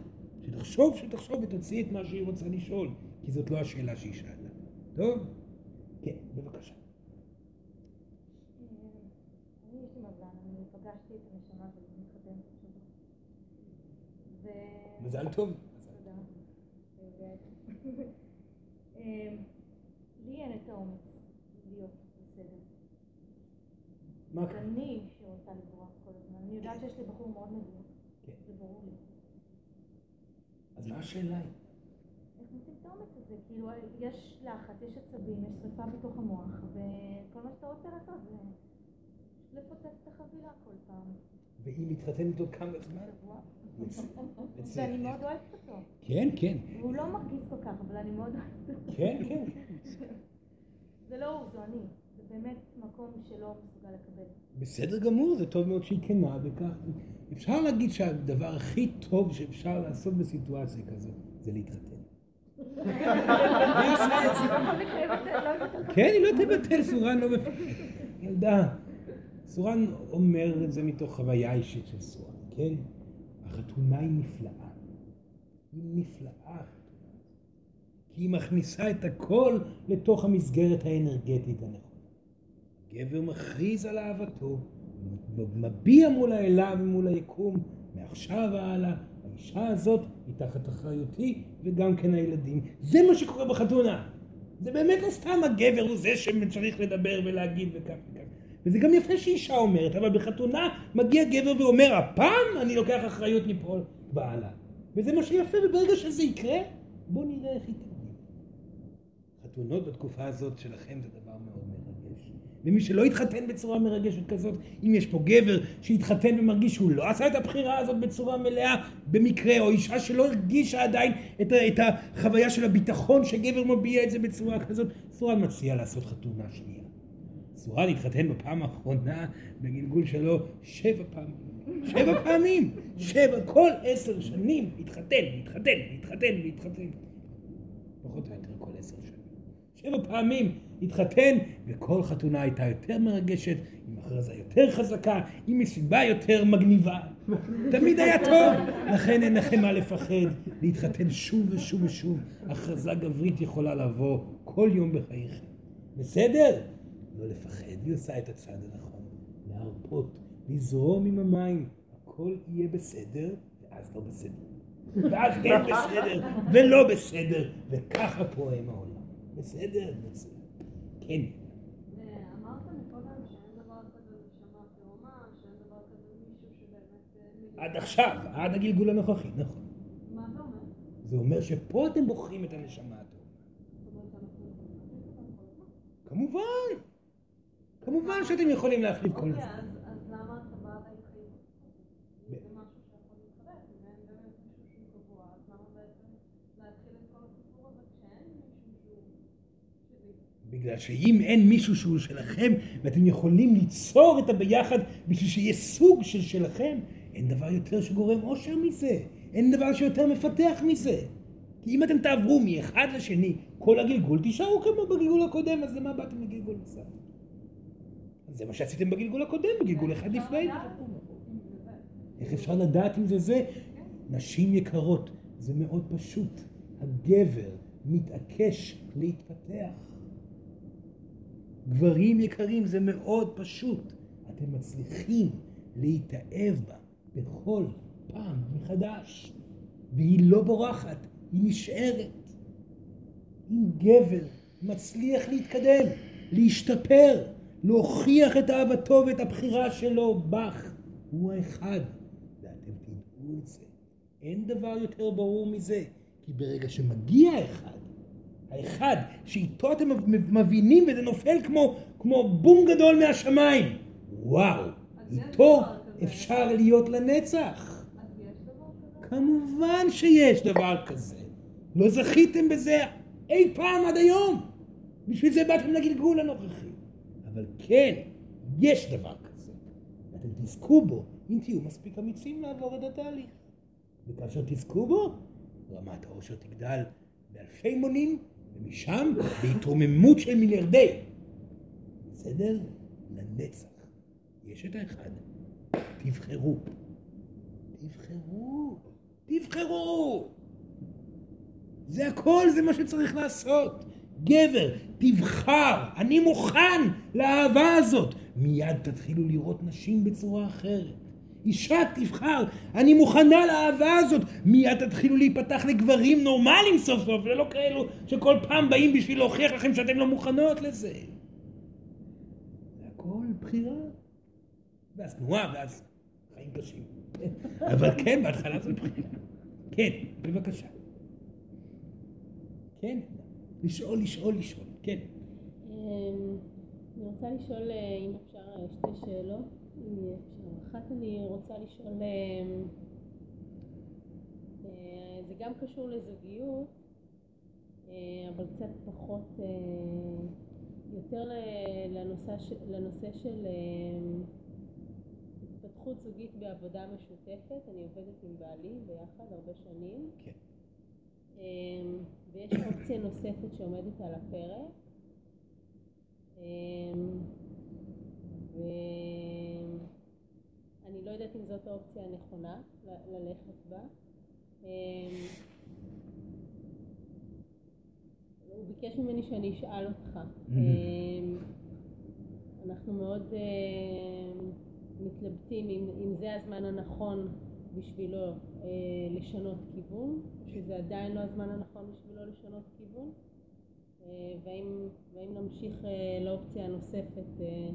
שתחשוב, שתחשוב ותוציא את מה שהיא רוצה לשאול, כי זאת לא השאלה שהיא שאלה. טוב? כן, בבקשה. מזל טוב. לי אין את האומץ להיות בסדר. מה? אני שרוצה לברוח כל הזמן. אני יודעת שיש לי בחור מאוד מדהים. כן. זה ברור לי. אז מה השאלה היא? איך מוצאים את האומץ הזה? כאילו, יש לחץ, יש עצבים, יש שרפה בתוך המוח, וכל מה שאתה רוצה לעשות זה לפוצץ את החבילה כל פעם. והיא מתחתנת עוד כמה זמן? ואני מאוד אוהבת אותו. כן, כן. הוא לא מרגיז כל כך, אבל אני מאוד אוהבת אותו. כן, כן. זה לא הוא, זו אני. באמת מקום שלא מסוגל לקבל. בסדר גמור, זה טוב מאוד שהיא כנה וכך. אפשר להגיד שהדבר הכי טוב שאפשר לעשות בסיטואציה כזאת זה להתחתן. כן, היא לא תבטל, סורן לא מפחד. ילדה, סורן אומר את זה מתוך חוויה אישית של סורן, כן? החתונה היא נפלאה. היא נפלאה. כי היא מכניסה את הכל לתוך המסגרת האנרגטית הנכונה. גבר מכריז על אהבתו, מביע מול האלה ומול היקום, מעכשיו והלאה, האישה הזאת היא תחת אחריותי וגם כן הילדים. זה מה שקורה בחתונה. זה באמת לא סתם הגבר הוא זה שצריך לדבר ולהגיד וכך וכך. וזה גם יפה שאישה אומרת, אבל בחתונה מגיע גבר ואומר, הפעם אני לוקח אחריות מפה והלאה. וזה מה שיפה, וברגע שזה יקרה, בואו נראה איך היא. חתונות בתקופה הזאת שלכם זה דבר מאוד. ומי שלא התחתן בצורה מרגשת כזאת, אם יש פה גבר שהתחתן ומרגיש שהוא לא עשה את הבחירה הזאת בצורה מלאה במקרה, או אישה שלא הרגישה עדיין את, את החוויה של הביטחון שגבר מביע את זה בצורה כזאת, סורן מציע לעשות חתונה שנייה. סורן התחתן בפעם האחרונה בגלגול שלו שבע פעמים. שבע פעמים! שבע, כל עשר שנים התחתן, התחתן, התחתן, התחתן. פחות או יותר כל עשר שנים. שבע פעמים התחתן, וכל חתונה הייתה יותר מרגשת, עם הכרזה יותר חזקה, עם מסיבה יותר מגניבה. [laughs] תמיד היה טוב, לכן אין לכם מה לפחד להתחתן שוב ושוב ושוב. הכרזה גברית יכולה לבוא כל יום בחייכם. בסדר? לא לפחד, היא עושה את הצד הנכון. להרפות, לזרום עם המים, הכל יהיה בסדר, ואז לא בסדר. ואז כן בסדר, ולא בסדר, וככה פועם העולם. בסדר? בסדר. כן. עד עכשיו, עד הגלגול הנוכחי, נכון. מה זה אומר? זה אומר שפה אתם בוחרים את הנשמה התאומה. כמובן. כמובן שאתם יכולים להחליף כל אוקיי, הזמן. אז אז למה אתה בא להתחיל? אם זה משהו שיכול להתחלף, אם אין באמת מישהו שהוא קבוע, אז למה בעצם להתחיל את כל הסיפור הזה כשאין מישהו שהוא שלי? בגלל שאם אין מישהו שהוא שלכם, ואתם יכולים ליצור את הביחד בשביל שיהיה סוג של שלכם, אין דבר יותר שגורם אושר מזה. אין דבר שיותר מפתח מזה. כי אם אתם תעברו מאחד לשני כל הגלגול, תישארו כמו בגלגול הקודם, אז למה באתם לגלגול נוסף? זה מה שעשיתם בגלגול הקודם, בגלגול אחד לפני. זה. איך אפשר לדעת אם זה זה? נשים יקרות, זה מאוד פשוט. הגבר מתעקש להתפתח. גברים יקרים, זה מאוד פשוט. אתם מצליחים להתאהב בה בכל פעם מחדש. והיא לא בורחת, היא נשארת. אם גבר מצליח להתקדם, להשתפר, להוכיח את אהבתו ואת הבחירה שלו בך, הוא האחד. ואתם תדעו את זה. אין דבר יותר ברור מזה, כי ברגע שמגיע האחד, האחד שאיתו אתם מבינים וזה נופל כמו, כמו בום גדול מהשמיים, וואו, איתו. אפשר להיות לנצח. כמובן שיש דבר כזה. לא זכיתם בזה אי פעם עד היום. בשביל זה באתם לגלגול הנוכחי. אבל כן, יש דבר כזה. ואתם תזכו בו אם תהיו מספיק אמיצים לעבור את התהליך. וכאשר תזכו בו, רמת העושר תגדל באלפי מונים, ומשם בהתרוממות של מיליארדי. בסדר? לנצח. יש את האחד. תבחרו. תבחרו, תבחרו. זה הכל, זה מה שצריך לעשות. גבר, תבחר, אני מוכן לאהבה הזאת. מיד תתחילו לראות נשים בצורה אחרת. אישה תבחר, אני מוכנה לאהבה הזאת. מיד תתחילו להיפתח לגברים נורמליים סוף סוף, ולא כאלו שכל פעם באים בשביל להוכיח לכם שאתם לא מוכנות לזה. זה הכל בחירה. ואז תנועה, ואז חיים קשים. אבל כן, בהתחלה זה בחירה. כן, בבקשה. כן, לשאול, לשאול, לשאול, כן. אמ, אני רוצה לשאול אה, אם אפשר אה, שתי שאלות, אם אפשר. אחת אני רוצה לשאול, אמ, אה, זה גם קשור לזוגיות, אה, אבל קצת פחות, אה, יותר לנושא, לנושא של התפתחות זוגית בעבודה משותפת. אני עובדת עם בעלי ביחד הרבה שנים. כן. ויש אופציה נוספת שעומדת על הפרק. אמ, לא יודעת אם זאת האופציה הנכונה ללכת בה. אמ, הוא ביקש ממני שאני אשאל אותך. אמ, אנחנו מאוד אמ, מתלבטים אם, אם זה הזמן הנכון בשבילו אה, לשנות כיוון, שזה עדיין לא הזמן הנכון בשבילו לשנות כיוון, אה, והאם, והאם נמשיך אה, לאופציה הנוספת. אה,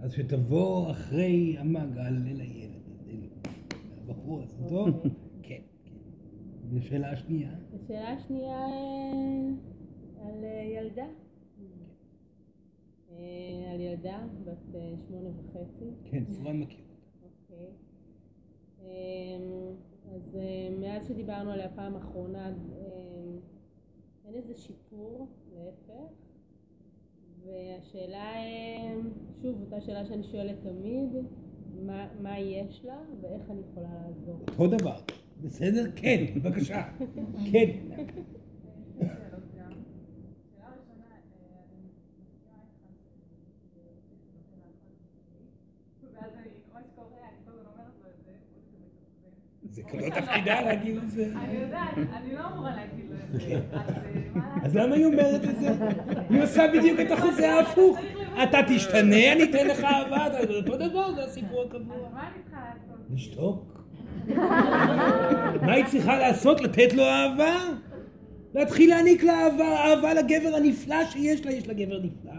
אז שתבוא אחרי המעגל אל הילד, אל הבחור הזה, טוב? [laughs] כן, כן. ושאלה השנייה? השאלה השנייה אה, על אה, ילדה. אה, על ילדה בת שמונה וחצי. כן, סורן מכיר. אוקיי. אמ, אז מאז שדיברנו עליה פעם אחרונה, אין איזה שיפור, להפך. והשאלה, אה, שוב, אותה שאלה שאני שואלת תמיד, מה, יש לה ואיך אני יכולה לעזור. אותו דבר. בסדר? כן, בבקשה. כן. [laughs] זה כאילו תפקידה להגיד את זה. אני יודעת, אני לא אמורה להגיד. אז מה אז למה היא אומרת את זה? היא עושה בדיוק את החוזה ההפוך. אתה תשתנה, אני אתן לך אהבה, אתה- אותו דבר, זה הסיפור הקבוע. אז מה אני צריכה לעשות? לשתוק. מה היא צריכה לעשות? לתת לו אהבה? להתחיל להעניק לה אהבה, אהבה לגבר הנפלא שיש לה, יש לה גבר נפלא.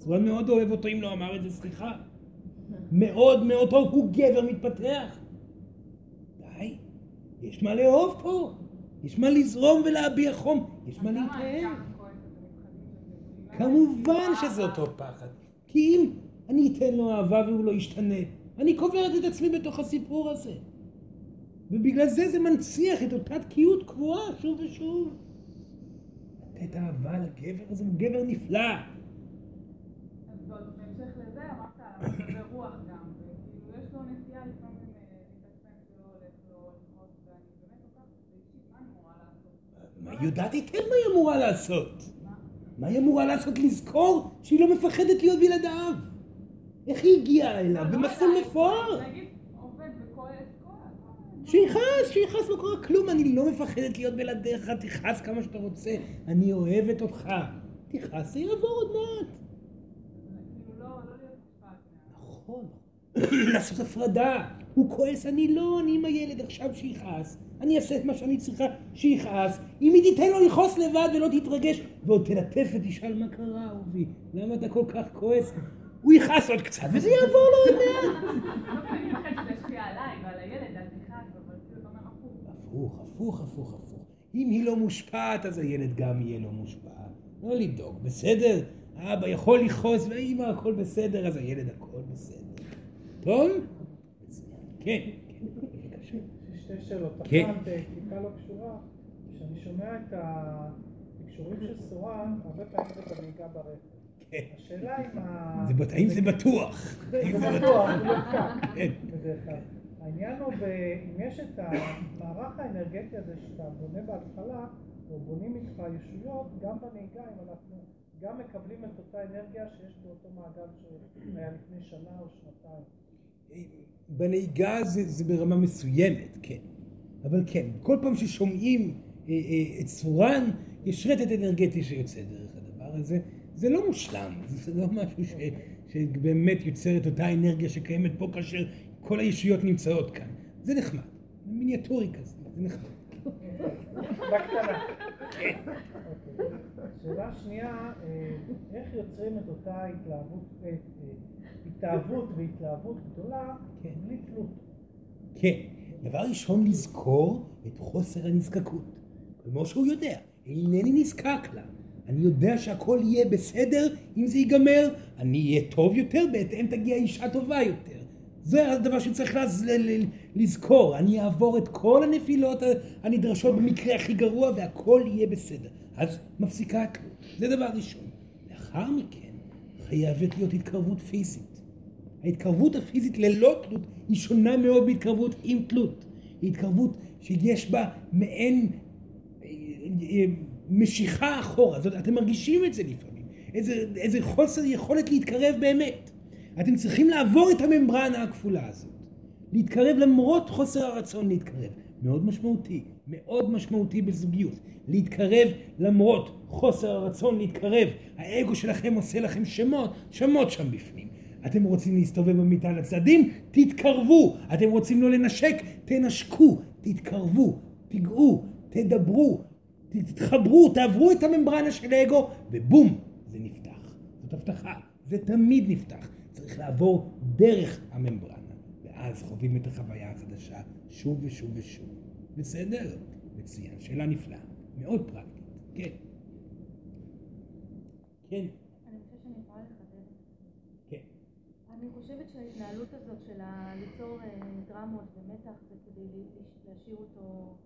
סורן מאוד אוהב אותו, אם לא אמר את זה, סליחה. מאוד מאוד טוב, הוא גבר מתפתח. די, יש מה לאהוב פה. יש מה לזרום ולהביע חום. יש מה ומתחננת? כמובן שזה אותו פחד. כי אם אני אתן לו אהבה והוא לא ישתנה, אני קוברת את עצמי בתוך הסיפור הזה. ובגלל זה זה מנציח את אותה תקיעות קבועה שוב ושוב. לתת אהבה לגבר הזה, הוא גבר נפלא. אז בהמשך לזה אמרת על מצבי רוח גם, וכאילו יש לו נטייה לפעמים אה, להתעצבן שלא הולך לו לכעוס, ואני באמת לוקחת את זה אישית, מה אני אמורה לעשות? מה, היא יודעת היטב מה היא אמורה לעשות. מה? היא אמורה לעשות? לזכור שהיא לא מפחדת להיות בלעדיו. איך היא הגיעה אליו? במסלול מפואר. שיכעס, שיכעס לא קרה כלום, אני לא מפחדת להיות בלעדיך, תכעס כמה שאתה רוצה, אני אוהבת אותך. תכעס, זה יעבור עוד מעט. כאילו לא, לא. נכון. [clears throat] לעשות הפרדה. הוא כועס, אני לא, אני עם הילד עכשיו שיכעס. אני אעשה את מה שאני צריכה שיכעס. אם היא תיתן לו לכעוס לבד ולא תתרגש, ועוד תלטף ותשאל מה קרה, אהובי. למה אתה כל כך כועס? הוא יכעס עוד קצת וזה יעבור לו עוד מעט. הפוך. הפוך, הפוך, הפוך. אם היא לא מושפעת, אז הילד גם יהיה לא מושפע. לא לדאוג, בסדר? אבא יכול לכעוס, ואמא הכל בסדר, אז הילד הכל בסדר. טוב? כן, שתי שאלות. כן. אחת, אה, טיפה לא קשורה, כשאני שומע את התקשורים של סורן, הרבה פעמים זה בנהיגה ברכב. כן. השאלה אם ה... זה בט- האם זה בטוח? זה בטוח, זה לא פקק. העניין הוא, אם יש את המערך האנרגטי הזה שאתה בונה בהתחלה, או בונים איתך ישויות, גם בנהיגה, אם אנחנו גם מקבלים את אותה אנרגיה שיש באותו מעגל שהיה לפני שנה או שנתיים. בנהיגה זה, זה ברמה מסוימת, כן. אבל כן, כל פעם ששומעים אה, אה, את צורן, יש רטט אנרגטי שיוצא דרך הדבר הזה. זה לא מושלם, [laughs] זה לא משהו ש, שבאמת יוצר את אותה אנרגיה שקיימת פה כאשר כל הישויות נמצאות כאן. זה נחמד, זה מיניאטורי כזה, זה נחמד. בקטנה. אוקיי. שאלה שנייה, אה, איך יוצרים את אותה התלהבות, אה, אה, התאהבות והתלהבות גדולה כן. בלי תלות? כן, דבר ראשון לזכור את חוסר הנזקקות. כמו שהוא יודע, אינני נזקק לה. אני יודע שהכל יהיה בסדר אם זה ייגמר, אני אהיה טוב יותר, בהתאם תגיע אישה טובה יותר. זה הדבר שצריך לז... לזכור, אני אעבור את כל הנפילות הנדרשות במקרה הכי גרוע והכל יהיה בסדר. אז מפסיקה התלות, זה דבר ראשון. לאחר מכן חייבת להיות התקרבות פיזית. ההתקרבות הפיזית ללא תלות היא שונה מאוד מהתקרבות עם תלות. היא התקרבות שיש בה מעין אה, אה, משיכה אחורה. זאת, אתם מרגישים את זה לפעמים. איזה, איזה חוסר יכולת להתקרב באמת. אתם צריכים לעבור את הממברנה הכפולה הזאת. להתקרב למרות חוסר הרצון להתקרב. מאוד משמעותי, מאוד משמעותי בזוגיות. להתקרב למרות חוסר הרצון להתקרב. האגו שלכם עושה לכם שמות, שמות שם בפנים. אתם רוצים להסתובב במיטה לצדדים? תתקרבו. אתם רוצים לא לנשק? תנשקו. תתקרבו. תיגעו. תדברו. תתחברו. תעברו את הממברנה של האגו, ובום, זה נפתח. זאת הבטחה. זה תמיד נפתח. צריך לעבור דרך הממברנה. ואז חווים את החוויה החדשה שוב ושוב ושוב. בסדר? מצוין. שאלה נפלאה. מאוד פרקטית. כן. כן. אני חושבת שאני יכולה לחדד את זה. כן. אני חושבת שההתנהלות הזאת של ליצור אה, דרמות ומתח זה כדי להשאיר אותו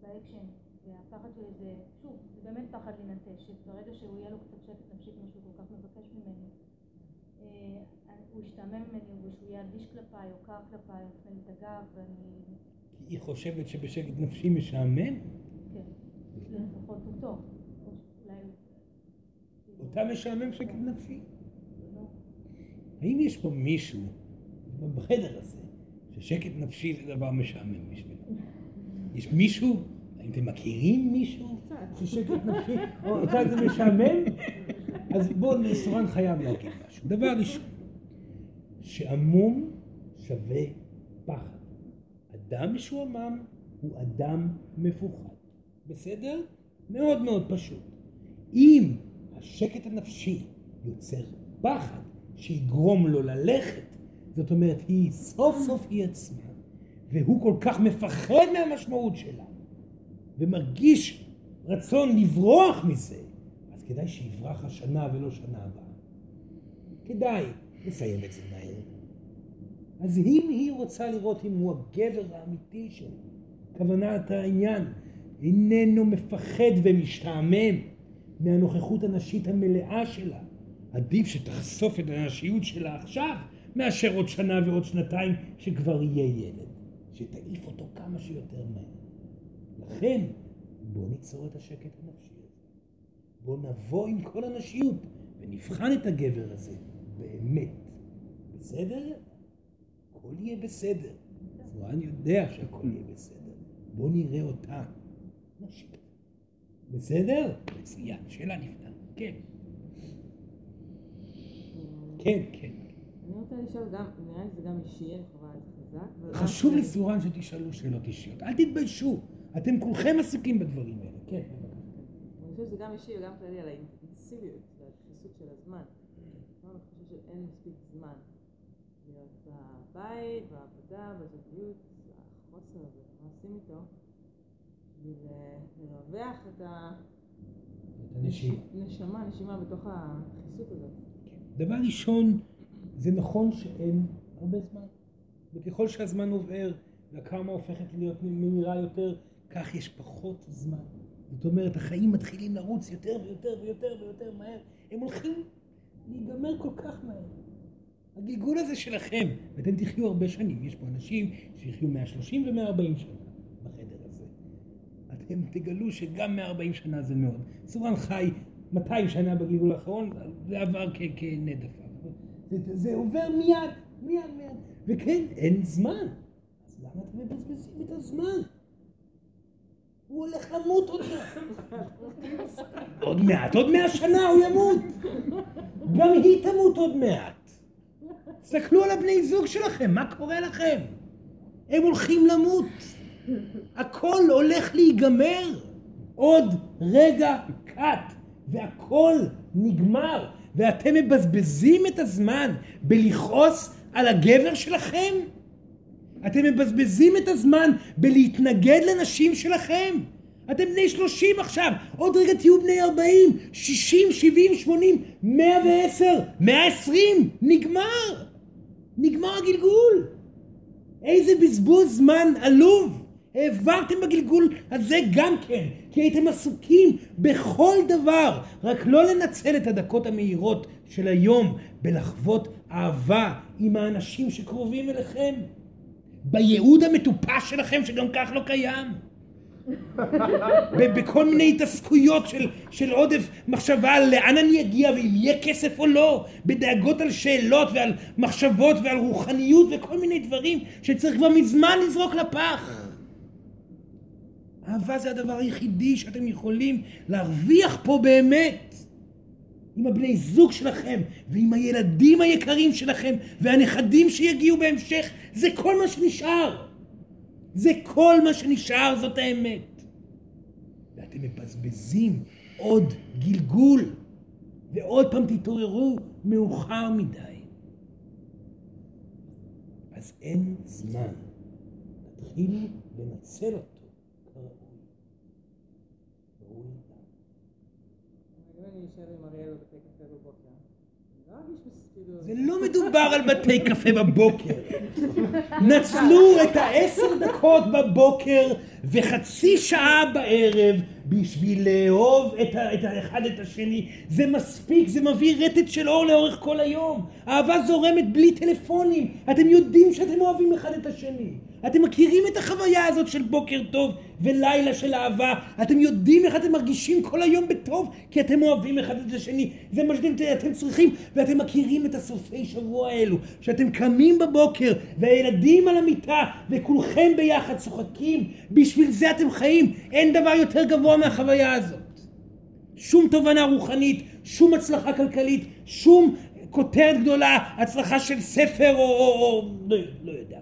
באקשן והפחד שלי זה, שוב, זה באמת פחד להינטש, ברגע שהוא יהיה לו קצת שקט נפשי כמו שהוא כל כך מבקש ממני אה, הוא ישתעמם ממני ושהוא יהיה אדיש כלפיי או קר כלפיי, הוא יפנה לי את הגב ואני, היא חושבת שבשקט נפשי משעמם? כן, לפחות אותו, אותה משעמם שקט נפשי? האם יש פה מישהו, בחדר הזה, ששקט נפשי זה דבר משעמם בשבילו. יש מישהו, האם אתם מכירים מישהו ששקט נפשי, או אותה זה משעמם? אז בואו, סורן חייב להגיד משהו. דבר ראשון, שעמום שווה פחד. אדם משועמם הוא אדם מפוחד. בסדר? מאוד מאוד פשוט. אם השקט הנפשי יוצר פחד שיגרום לו ללכת, זאת אומרת היא סוף סוף היא עצמה, והוא כל כך מפחד מהמשמעות שלה, ומרגיש רצון לברוח מזה, אז כדאי שיברח השנה ולא שנה הבאה. כדאי לסיים את זה מהר. אז אם היא רוצה לראות אם הוא הגבר האמיתי שלו, כוונת העניין, איננו מפחד ומשתעמם מהנוכחות הנשית המלאה שלה. עדיף שתחשוף את הנשיות שלה עכשיו, מאשר עוד שנה ועוד שנתיים שכבר יהיה ילד. שתעיף אותו כמה שיותר מהר. לכן, בואו ניצור את השקט הנפשי הזה. בואו נבוא עם כל הנשיות ונבחן את הגבר הזה באמת. בסדר? הכל יהיה בסדר. זרוען יודע שהכל יהיה בסדר. בואו נראה אותה. נשית. בסדר? מצוין, שאלה נפלאה. כן. כן, כן. אני רוצה לשאול גם, נראה לי שזה גם אישי, אני חווה את זה חזק. חשוב לי סורן שתשאלו שאלות אישיות. אל תתביישו. אתם כולכם עסוקים בדברים האלה. כן, אני חושבת שזה גם אישי וגם כללי על האינטנסיביות והדחיסות של הזמן. אני חושבת שאין מספיק זמן בבית, בעבודה, בזוגיות, החוסר הזה, מה עושים איתו? בשביל לרווח את הנשימה, נשימה בתוך הדחיסות הזאת. דבר ראשון, זה נכון שאין הרבה זמן. וככל שהזמן עובר והקרמה הופכת להיות מהירה יותר, כך יש פחות זמן. זאת אומרת, החיים מתחילים לרוץ יותר ויותר ויותר ויותר מהר. הם הולכים להיגמר כל כך מהר. הגלגול הזה שלכם, ואתם תחיו הרבה שנים, יש פה אנשים שיחיו 130 ו-140 שנה בחדר הזה. אתם תגלו שגם 140 שנה זה מאוד. סורן חי 200 שנה בגלגול האחרון, זה עבר כנדף. זה, עובר מיד, מיד, מיד. וכן, אין זמן. אז למה אתם מבזבזים את הזמן? הוא הולך למות עוד מעט. עוד מעט, עוד מאה שנה הוא ימות. גם היא תמות עוד מעט. תסתכלו על הבני זוג שלכם, מה קורה לכם? הם הולכים למות. הכל הולך להיגמר. עוד רגע קט, והכל נגמר. ואתם מבזבזים את הזמן בלכעוס על הגבר שלכם? אתם מבזבזים את הזמן בלהתנגד לנשים שלכם? אתם בני שלושים עכשיו, עוד רגע תהיו בני ארבעים, שישים, שבעים, שמונים, מאה ועשר, מאה עשרים, נגמר. נגמר הגלגול. איזה בזבוז זמן עלוב. העברתם בגלגול הזה גם כן, כי הייתם עסוקים בכל דבר, רק לא לנצל את הדקות המהירות של היום בלחוות אהבה עם האנשים שקרובים אליכם. בייעוד המטופש שלכם שגם כך לא קיים. [laughs] בכל מיני התעסקויות של, של עודף מחשבה על לאן אני אגיע ואם יהיה כסף או לא, בדאגות על שאלות ועל מחשבות ועל רוחניות וכל מיני דברים שצריך כבר מזמן לזרוק לפח. אהבה זה הדבר היחידי שאתם יכולים להרוויח פה באמת. עם הבני זוג שלכם ועם הילדים היקרים שלכם והנכדים שיגיעו בהמשך, זה כל מה שנשאר. זה כל מה שנשאר, זאת האמת. ואתם מבזבזים עוד גלגול, ועוד פעם תתעוררו מאוחר מדי. אז אין זמן. תתחילו לנצל אותו. זה לא מדובר על בתי קפה בבוקר. נצלו את העשר דקות בבוקר וחצי שעה בערב בשביל לאהוב את, את האחד את השני. זה מספיק, זה מביא רטט של אור לאורך כל היום. אהבה זורמת בלי טלפונים. אתם יודעים שאתם אוהבים אחד את השני. אתם מכירים את החוויה הזאת של בוקר טוב ולילה של אהבה. אתם יודעים איך אתם מרגישים כל היום בטוב, כי אתם אוהבים אחד את השני. זה מה שאתם צריכים, ואתם מכירים את הסופי שבוע האלו, שאתם קמים בבוקר, והילדים על המיטה, וכולכם ביחד צוחקים. בשביל זה אתם חיים. אין דבר יותר גבוה מהחוויה הזאת. שום תובנה רוחנית, שום הצלחה כלכלית, שום כותרת גדולה, הצלחה של ספר או, או, או לא, לא יודע.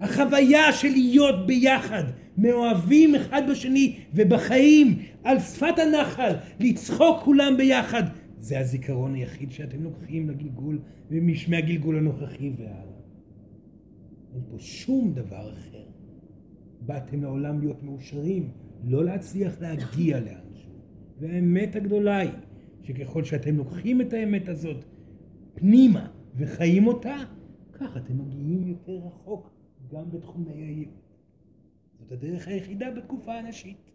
החוויה של להיות ביחד, מאוהבים אחד בשני ובחיים, על שפת הנחל, לצחוק כולם ביחד, זה הזיכרון היחיד שאתם לוקחים לגלגול מהגלגול הנוכחי והלאה. אין פה שום דבר אחר. באתם לעולם להיות מאושרים, לא להצליח להגיע לאנשהו. והאמת הגדולה היא שככל שאתם לוקחים את האמת הזאת פנימה וחיים אותה, כך אתם מגיעים יותר רחוק גם בתחומי הייעוד. זאת הדרך היחידה בתקופה הנשית.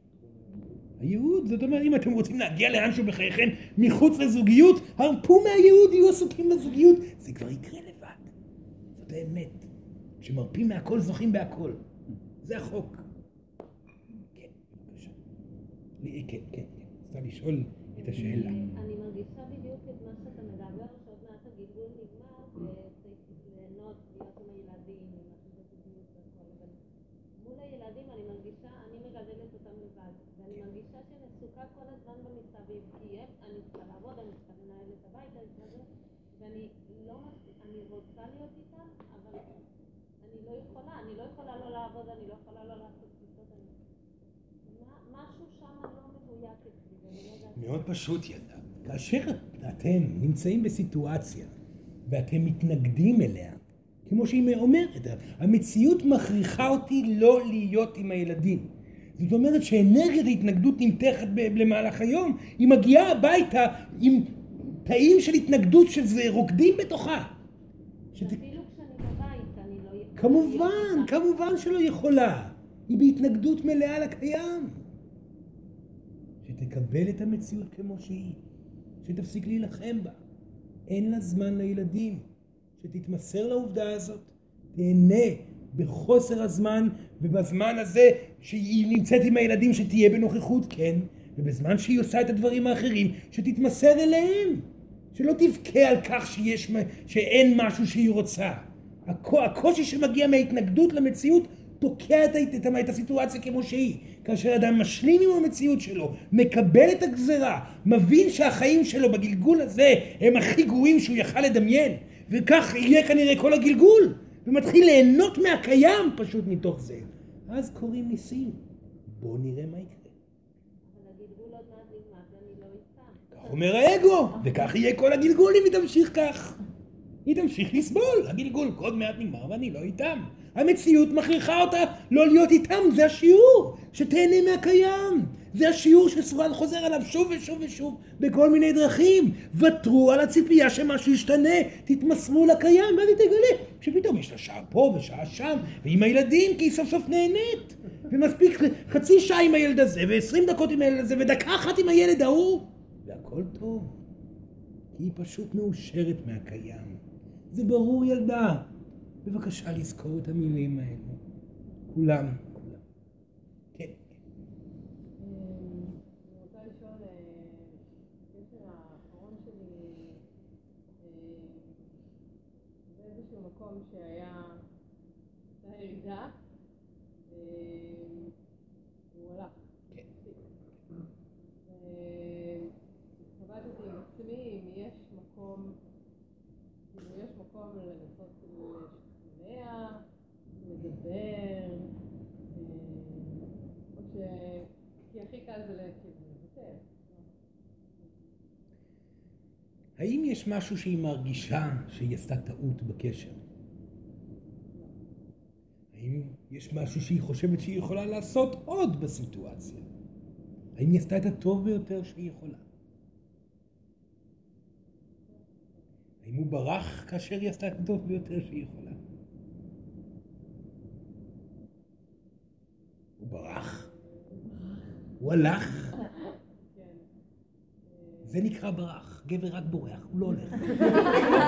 הייעוד, זאת אומרת, אם אתם רוצים להגיע לאנשהו בחייכם מחוץ לזוגיות, הרפו מהייעוד, יהיו עסוקים בזוגיות, זה כבר יקרה לבד. זאת האמת. כשמרפים מהכל זוכים בהכל. זה החוק. כן, בבקשה. כן, כן, כן. רוצה לשאול את השאלה. אני מרגישה בדיוק את מה שאתה מדבר, שעוד מעט הגלגול נגמר, וצריך ליהנות, להיות עם הילדים, עם הזוגיות והכל, אבל מול הילדים אני מרגישה, אני מגדלת אותם לבד, ואני מרגישה שאני עסוקה כל הזמן במסביב, כי אני צריכה לעבוד, אני צריכה לנהל את הבית, אני צריכה זה, ואני לא מספיק, אני רוצה להיות איתם, אבל אני לא יכולה, אני לא יכולה לא לעבוד, אני לא יכולה לא לעשות טיסות, משהו שם לא מדויק אצלי, ואני לא יודעת... מאוד פשוט ילדה. כאשר אתם נמצאים בסיטואציה ואתם מתנגדים אליה, כמו שהיא אומרת, המציאות מכריחה אותי לא להיות עם הילדים. זאת אומרת שאנרגיית ההתנגדות נמתחת למהלך היום, היא מגיעה הביתה עם תאים של התנגדות שזה רוקדים בתוכה. שת... לא. כמובן, כמובן שלא יכולה. היא בהתנגדות מלאה לקיים. שתקבל את המציאות כמו שהיא, שתפסיק להילחם בה. אין לה זמן לילדים, שתתמסר לעובדה הזאת, תהנה בחוסר הזמן ובזמן הזה שהיא נמצאת עם הילדים שתהיה בנוכחות, כן, ובזמן שהיא עושה את הדברים האחרים, שתתמסר אליהם, שלא תבכה על כך שיש, שאין משהו שהיא רוצה. הקושי שמגיע מההתנגדות למציאות תוקע את, את, את הסיטואציה כמו שהיא. כאשר אדם משלים עם המציאות שלו, מקבל את הגזרה, מבין שהחיים שלו בגלגול הזה הם הכי גרועים שהוא יכל לדמיין, וכך יהיה כנראה כל הגלגול, ומתחיל ליהנות מהקיים פשוט מתוך זה. אז קורים ניסים. בואו נראה מה יקרה. אומר האגו, וכך יהיה כל הגלגול אם היא תמשיך כך. היא תמשיך לסבול, הגלגול עוד מעט נגמר ואני לא איתם. המציאות מכריחה אותה לא להיות איתם, זה השיעור, שתהנה מהקיים. זה השיעור שסורן חוזר עליו שוב ושוב ושוב בכל מיני דרכים. ותרו על הציפייה שמשהו ישתנה, תתמסרו לקיים, ואז היא תגלה שפתאום יש לה שעה פה ושעה שם, ועם הילדים, כי היא סוף סוף נהנית. ומספיק חצי שעה עם הילד הזה, ועשרים דקות עם הילד הזה, ודקה אחת עם הילד ההוא, והכל טוב. היא פשוט מאושרת מהקיים. זה ברור ילדה. בבקשה לזכור את המילים האלו. כולם. כן. שלי, באיזשהו מקום שהיה אם יש מקום, יש מקום לדבר, או ש... כי הכי קל זה לוותר. האם יש משהו שהיא מרגישה שהיא עשתה טעות בקשר? האם יש משהו שהיא חושבת שהיא יכולה לעשות עוד בסיטואציה? האם היא עשתה את הטוב ביותר שהיא יכולה? האם הוא ברח כאשר היא עשתה את הטוב ביותר שהיא יכולה? הוא ברח? הוא הלך? זה נקרא ברח. גבר רק בורח, הוא לא הולך.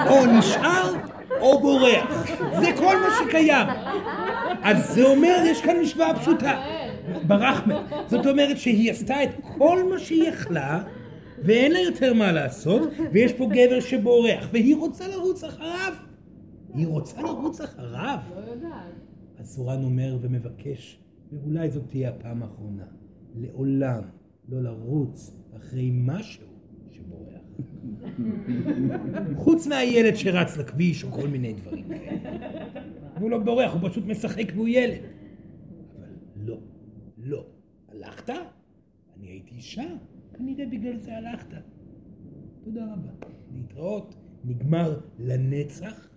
או נשאר או בורח. זה כל מה שקיים. אז זה אומר, יש כאן משוואה פשוטה. ברח, מ- זאת אומרת שהיא עשתה את כל מה שהיא יכלה, ואין לה יותר מה לעשות, ויש פה גבר שבורח, והיא רוצה לרוץ אחריו. היא רוצה לרוץ אחריו. לא יודעת. אז סורן אומר ומבקש, ואולי זאת תהיה הפעם האחרונה, לעולם לא לרוץ אחרי משהו שבורח. חוץ מהילד שרץ לכביש או כל מיני דברים כאלה. והוא לא בורח, הוא פשוט משחק והוא ילד. אבל לא, לא. הלכת? אני הייתי אישה, כנראה בגלל זה הלכת. תודה רבה. להתראות, נגמר לנצח.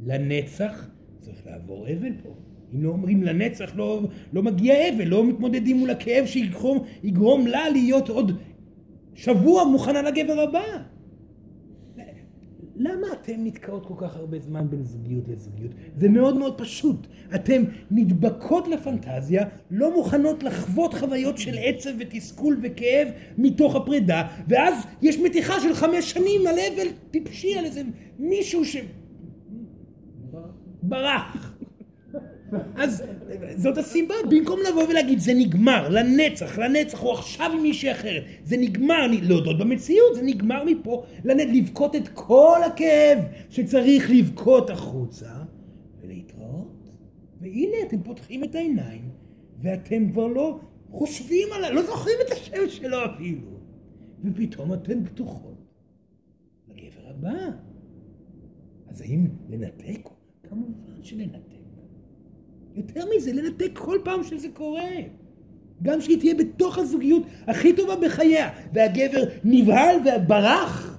לנצח צריך לעבור אבל פה. אם לא אומרים לנצח, לא, לא מגיע אבל, לא מתמודדים מול הכאב שיגרום יגרום לה להיות עוד שבוע מוכנה לגבר הבא. למה אתן נתקעות כל כך הרבה זמן בין זוגיות לזוגיות? זה מאוד מאוד פשוט. אתן נדבקות לפנטזיה, לא מוכנות לחוות חוויות של עצב ותסכול וכאב מתוך הפרידה, ואז יש מתיחה של חמש שנים על אבל טיפשי, על איזה מישהו ש... ברח. אז זאת הסיבה, במקום לבוא ולהגיד זה נגמר, לנצח, לנצח, או עכשיו עם מישהי אחרת, זה נגמר, אני- להודות במציאות, זה נגמר מפה, לנ- לבכות את כל הכאב שצריך לבכות החוצה, ולהתראות. והנה אתם פותחים את העיניים, ואתם כבר לא חושבים עליו, לא זוכרים את השם שלו אפילו, ופתאום אתן פתוחות לגבר הבא. אז האם לנתק? כמובן שלנתק. יותר מזה, לנתק כל פעם שזה קורה. גם שהיא תהיה בתוך הזוגיות הכי טובה בחייה, והגבר נבהל וברח.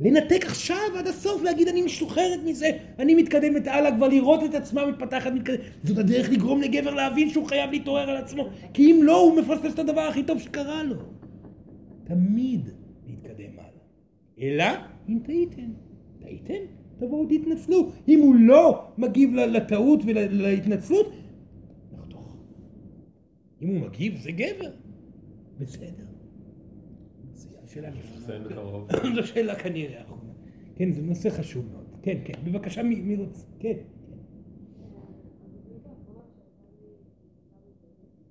לנתק עכשיו עד הסוף, להגיד אני משוחררת מזה, אני מתקדמת הלאה, כבר לראות את עצמה מתפתחת, מתקדמת. זאת הדרך לגרום לגבר להבין שהוא חייב להתעורר על עצמו, כי אם לא, הוא מפספס את הדבר הכי טוב שקרה לו. תמיד להתקדם הלאה. אלא אם טעיתם. טעיתם? תבואו תתנצלו. אם הוא לא מגיב לטעות ולהתנצלות, נחתוך. אם הוא מגיב, זה גבר. בסדר. [coughs] זו שאלה כנראה אחרונה. כן, זה נושא חשוב מאוד. כן, כן. בבקשה, מי מי רוצה? כן.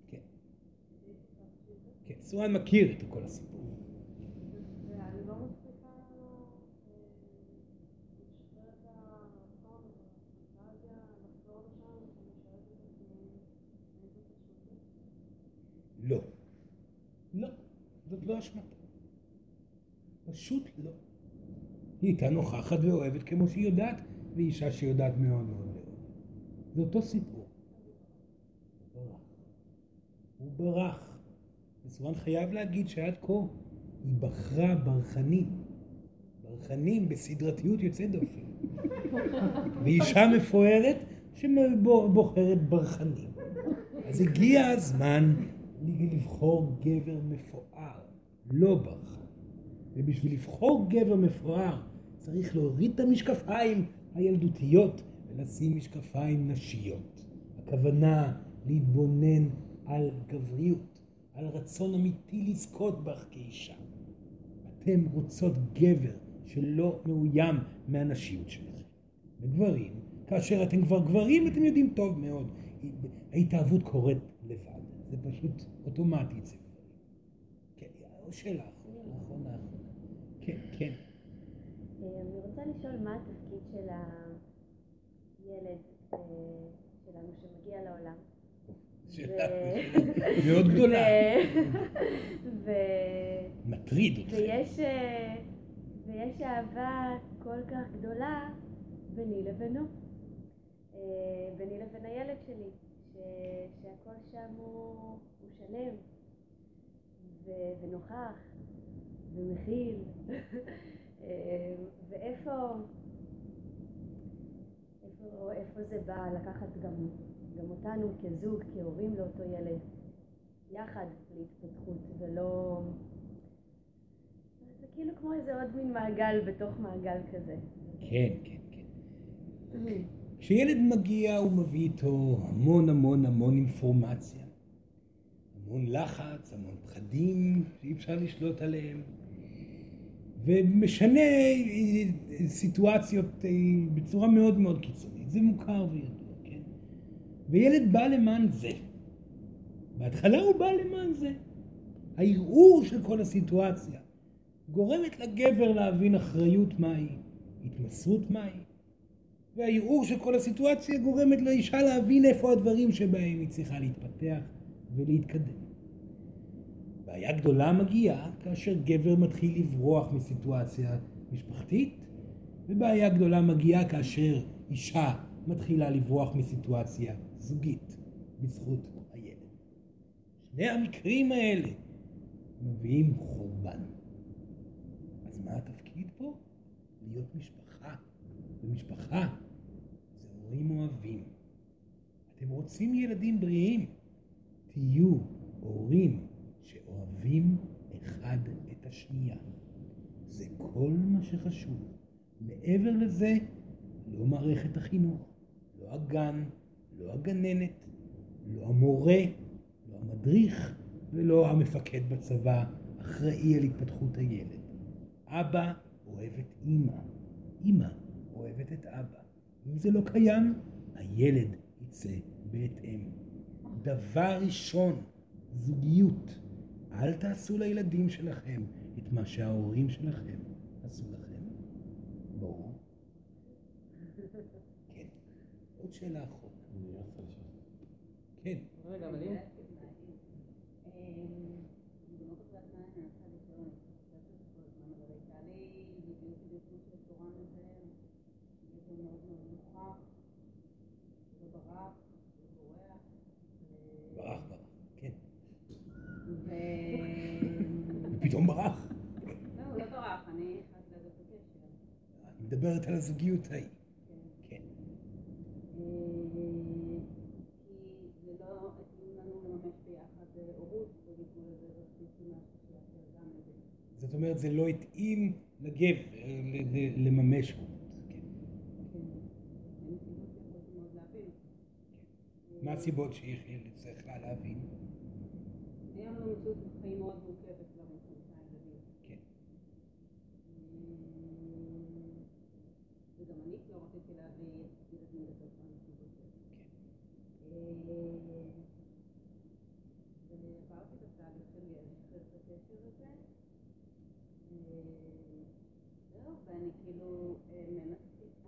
כן. כן, סואן מכיר את כל הסיפור. ואני לא מצליחה אה, לשחרר את הרצון, את הפנטזיה, לחזור לשם, ואני שואלת את עצמי, איזה קשור זה? לא. לא. זאת לא אשמתה. פשוט לא. היא הייתה נוכחת ואוהבת כמו שהיא יודעת, והיא אישה שיודעת מאוד מאוד לאהוב. זה אותו סיפור. הוא ברח. הוא ברח. וסורן חייב להגיד שעד כה היא בחרה ברחנים. ברחנים בסדרתיות יוצאת דופן. [laughs] והיא אישה מפוארת שבוחרת ברחנים. אז הגיע הזמן לבחור גבר מפואר, לא ברחן. ובשביל לבחור גבר מפואר צריך להוריד את המשקפיים הילדותיות ולשים משקפיים נשיות. הכוונה להתבונן על גבריות, על רצון אמיתי לזכות בך כאישה. אתם רוצות גבר שלא מאוים מהנשיות שלכם. וגברים, כאשר אתם כבר גברים אתם יודעים טוב מאוד, ההתאהבות קורית לבד, זה פשוט אוטומטי אצל גברים. כן, שאלה אחרונה, אחרונה, אחרונה. כן, כן. אה, אני רוצה לשאול מה התפקיד של הילד אה, שלנו שמגיע לעולם. [laughs] מאוד גדולה. מטריד. ויש, אה, ויש אהבה כל כך גדולה ביני לבינו, ביני לבין הילד שלי, שהכל שם הוא שלם ו- ונוכח ומכיל, [laughs] אה, ואיפה איפה, איפה זה בא לקחת גם, גם אותנו כזוג, כהורים לאותו ילד, יחד להתפתחות, ולא... זה כאילו כמו איזה עוד מין מעגל בתוך מעגל כזה. כן, כן, כן. [clears throat] כשילד מגיע הוא מביא איתו המון המון המון אינפורמציה. המון לחץ, המון פחדים שאי אפשר לשלוט עליהם. ומשנה סיטואציות אה, בצורה מאוד מאוד קיצונית. זה מוכר וידוע, כן? וילד בא למען זה. בהתחלה הוא בא למען זה. הערעור של כל הסיטואציה גורמת לגבר להבין אחריות מהי, התמסרות מהי, והערעור של כל הסיטואציה גורמת לאישה להבין איפה הדברים שבהם היא צריכה להתפתח ולהתקדם. בעיה גדולה מגיעה כאשר גבר מתחיל לברוח מסיטואציה משפחתית, ובעיה גדולה מגיעה כאשר אישה מתחילה לברוח מסיטואציה זוגית בזכות הילד. שני המקרים האלה מביאים חורבן. אז מה התפקיד פה? להיות משפחה. ומשפחה זה הורים אוהבים. אתם רוצים ילדים בריאים? תהיו הורים שאוהבים אחד את השנייה. זה כל מה שחשוב. מעבר לזה, לא מערכת החינוך, לא הגן, לא הגננת, לא המורה, לא המדריך ולא המפקד בצבא אחראי על התפתחות הילד. אבא אוהב את אימא, אימא אוהבת את אבא. אם זה לא קיים, הילד יצא בהתאם. דבר ראשון, זוגיות. אל תעשו לילדים שלכם את מה שההורים שלכם עשו לכם. ברור? [laughs] כן. עוד שאלה אחת. כן. רגע, אבל אם... ברח, ברח, כן. פתאום ברח. לא, הוא לא ברח, אני נכנסת לזה בקשר. אני מדברת על הזוגיות ההיא. כן. זאת אומרת, זה לא התאים לגבר לממש הורות. כן. להבין. מה הסיבות שיחיאל צריכה להבין? היה לנו מציאות חיים מאוד מורכבת כבר עם חמישה ילדים. כן. וגם אני לא רציתי להביא ילדים לתוך הנסיבות האלה. ועברתי את התהליך שלי לשחרר את הקשר הזה. זהו, ואני כאילו, אה, מנ-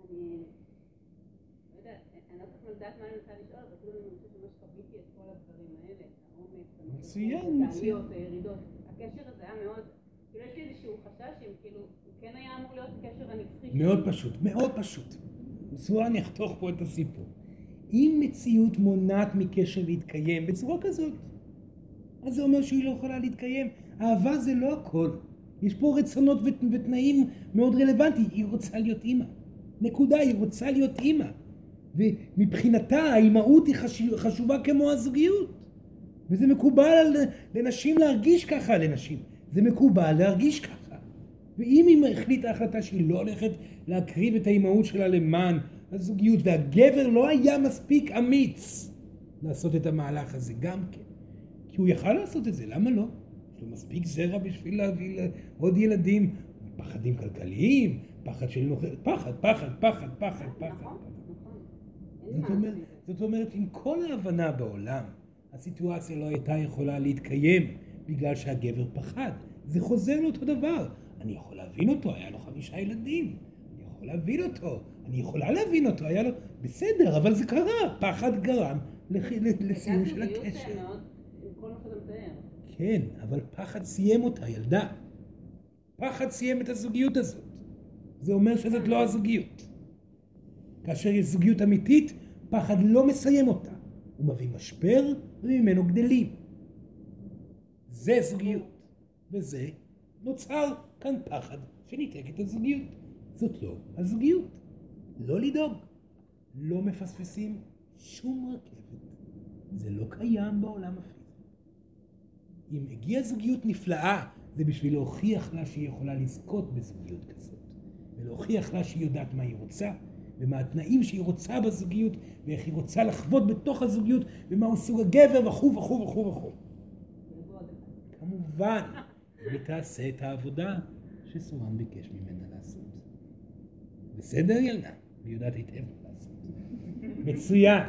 אני לא יודעת, אני לא כל כך יודעת מה אני מנסה לשאול, אבל כאילו אני חושבת שממש חוויתי את כל הדברים האלה, את העומס, המתיחות, מצוין, מצוין. הירידות. הקשר הזה היה מאוד, כאילו יש לי איזשהו חשש אם כאילו, הוא כן היה אמור להיות הקשר הנצחי שלי. מאוד פשוט, מאוד פשוט. בצורה אני אחתוך פה את הסיפור. אם מציאות מונעת מקשר להתקיים בצורה כזאת, אז זה אומר שהיא לא יכולה להתקיים. אהבה זה לא הכל. יש פה רצונות ות- ותנאים מאוד רלוונטיים. היא רוצה להיות אימא. נקודה, היא רוצה להיות אימא. ומבחינתה האימהות היא חשוב, חשובה כמו הזוגיות. וזה מקובל על, לנשים להרגיש ככה לנשים. זה מקובל להרגיש ככה. ואם היא החליטה החלטה שהיא לא הולכת להקריב את האימהות שלה למען הזוגיות, והגבר לא היה מספיק אמיץ לעשות את המהלך הזה גם כן. כי הוא יכל לעשות את זה, למה לא? יש לו מספיק זרע בשביל להביא עוד ילדים. פחדים כלכליים, פחד של נוכל, פחד, פחד, פחד, פחד, פחד. נכון, נכון. זאת אומרת, עם כל ההבנה בעולם, הסיטואציה לא הייתה יכולה להתקיים בגלל שהגבר פחד. זה חוזר לאותו דבר. אני יכול להבין אותו, היה לו חמישה ילדים. אני יכול להבין אותו, אני יכולה להבין אותו, היה לו... בסדר, אבל זה קרה. פחד גרם לח- לסיום של הקשר. כן, אבל פחד סיים אותה, ילדה. פחד סיים את הזוגיות הזאת. זה אומר שזאת לא הזוגיות. כאשר יש זוגיות אמיתית, פחד לא מסיים אותה. הוא מביא משבר וממנו גדלים. זה זוגיות. וזה נוצר כאן פחד שניתק את הזוגיות. זאת לא הזוגיות. לא לדאוג. לא מפספסים שום רכבת. זה לא קיים בעולם הפיזי. אם הגיעה זוגיות נפלאה, זה בשביל להוכיח לה שהיא יכולה לזכות בזוגיות כזאת. ולהוכיח לה שהיא יודעת מה היא רוצה, ומה התנאים שהיא רוצה בזוגיות, ואיך היא רוצה לחוות בתוך הזוגיות, ומהו סוג הגבר, וכו' וכו' וכו' וכו'. כמובן, היא תעשה את העבודה, שסורן ביקש ממנה לעשות. בסדר ילדה? היא יודעת היטב מה לעשות. מצוין.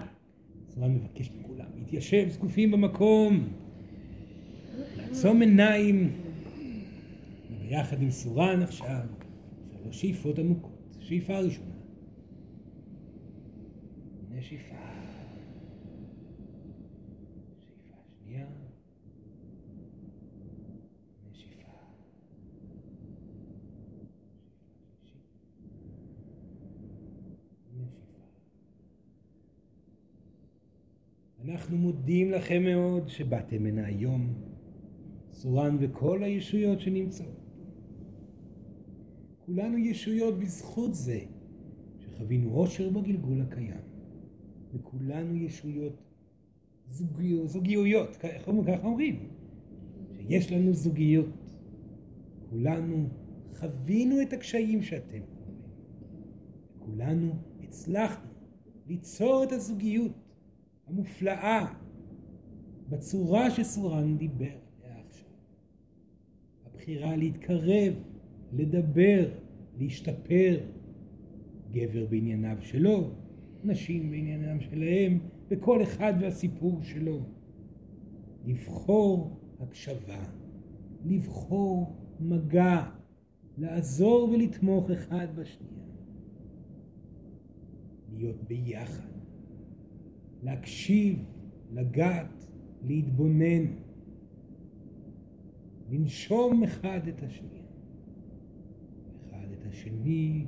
סורן מבקש מכולם להתיישב זקופים במקום, לעצום עיניים, וביחד עם סורן עכשיו שלוש שאיפות עמוקות. שאיפה ראשונה. נשיפה. שאיפה שנייה. נשיפה. אנחנו מודים לכם מאוד שבאתם הנה היום, סורן וכל הישויות שנמצאות. כולנו ישויות בזכות זה שחווינו עושר בגלגול הקיים. וכולנו ישויות זוגיות, זוגיויות, ככה אומרים, שיש לנו זוגיות. כולנו חווינו את הקשיים שאתם חווים. כולנו הצלחנו ליצור את הזוגיות המופלאה בצורה שסורן דיבר עליה עכשיו. הבחירה להתקרב לדבר, להשתפר. גבר בענייניו שלו, נשים בעניינם שלהם, וכל אחד והסיפור שלו. לבחור הקשבה, לבחור מגע, לעזור ולתמוך אחד בשנייה. להיות ביחד, להקשיב, לגעת, להתבונן, לנשום אחד את השנייה. השני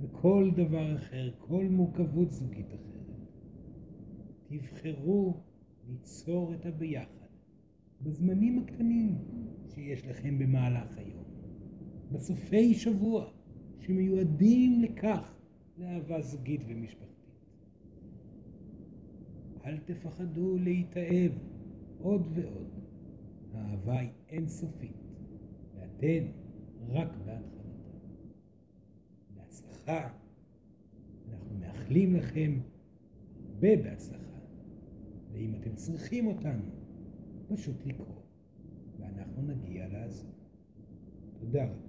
וכל דבר אחר, כל מורכבות זוגית אחרת. תבחרו ליצור את הביחד בזמנים הקטנים שיש לכם במהלך היום, בסופי שבוע שמיועדים לכך לאהבה זוגית ומשפחתית. אל תפחדו להתאהב עוד ועוד. האהבה היא אינסופית, ואתן רק בהתחלה. בהצלחה. אנחנו מאחלים לכם הרבה בהצלחה. ואם אתם צריכים אותנו, פשוט לקרוא, ואנחנו נגיע לעזור. תודה רבה.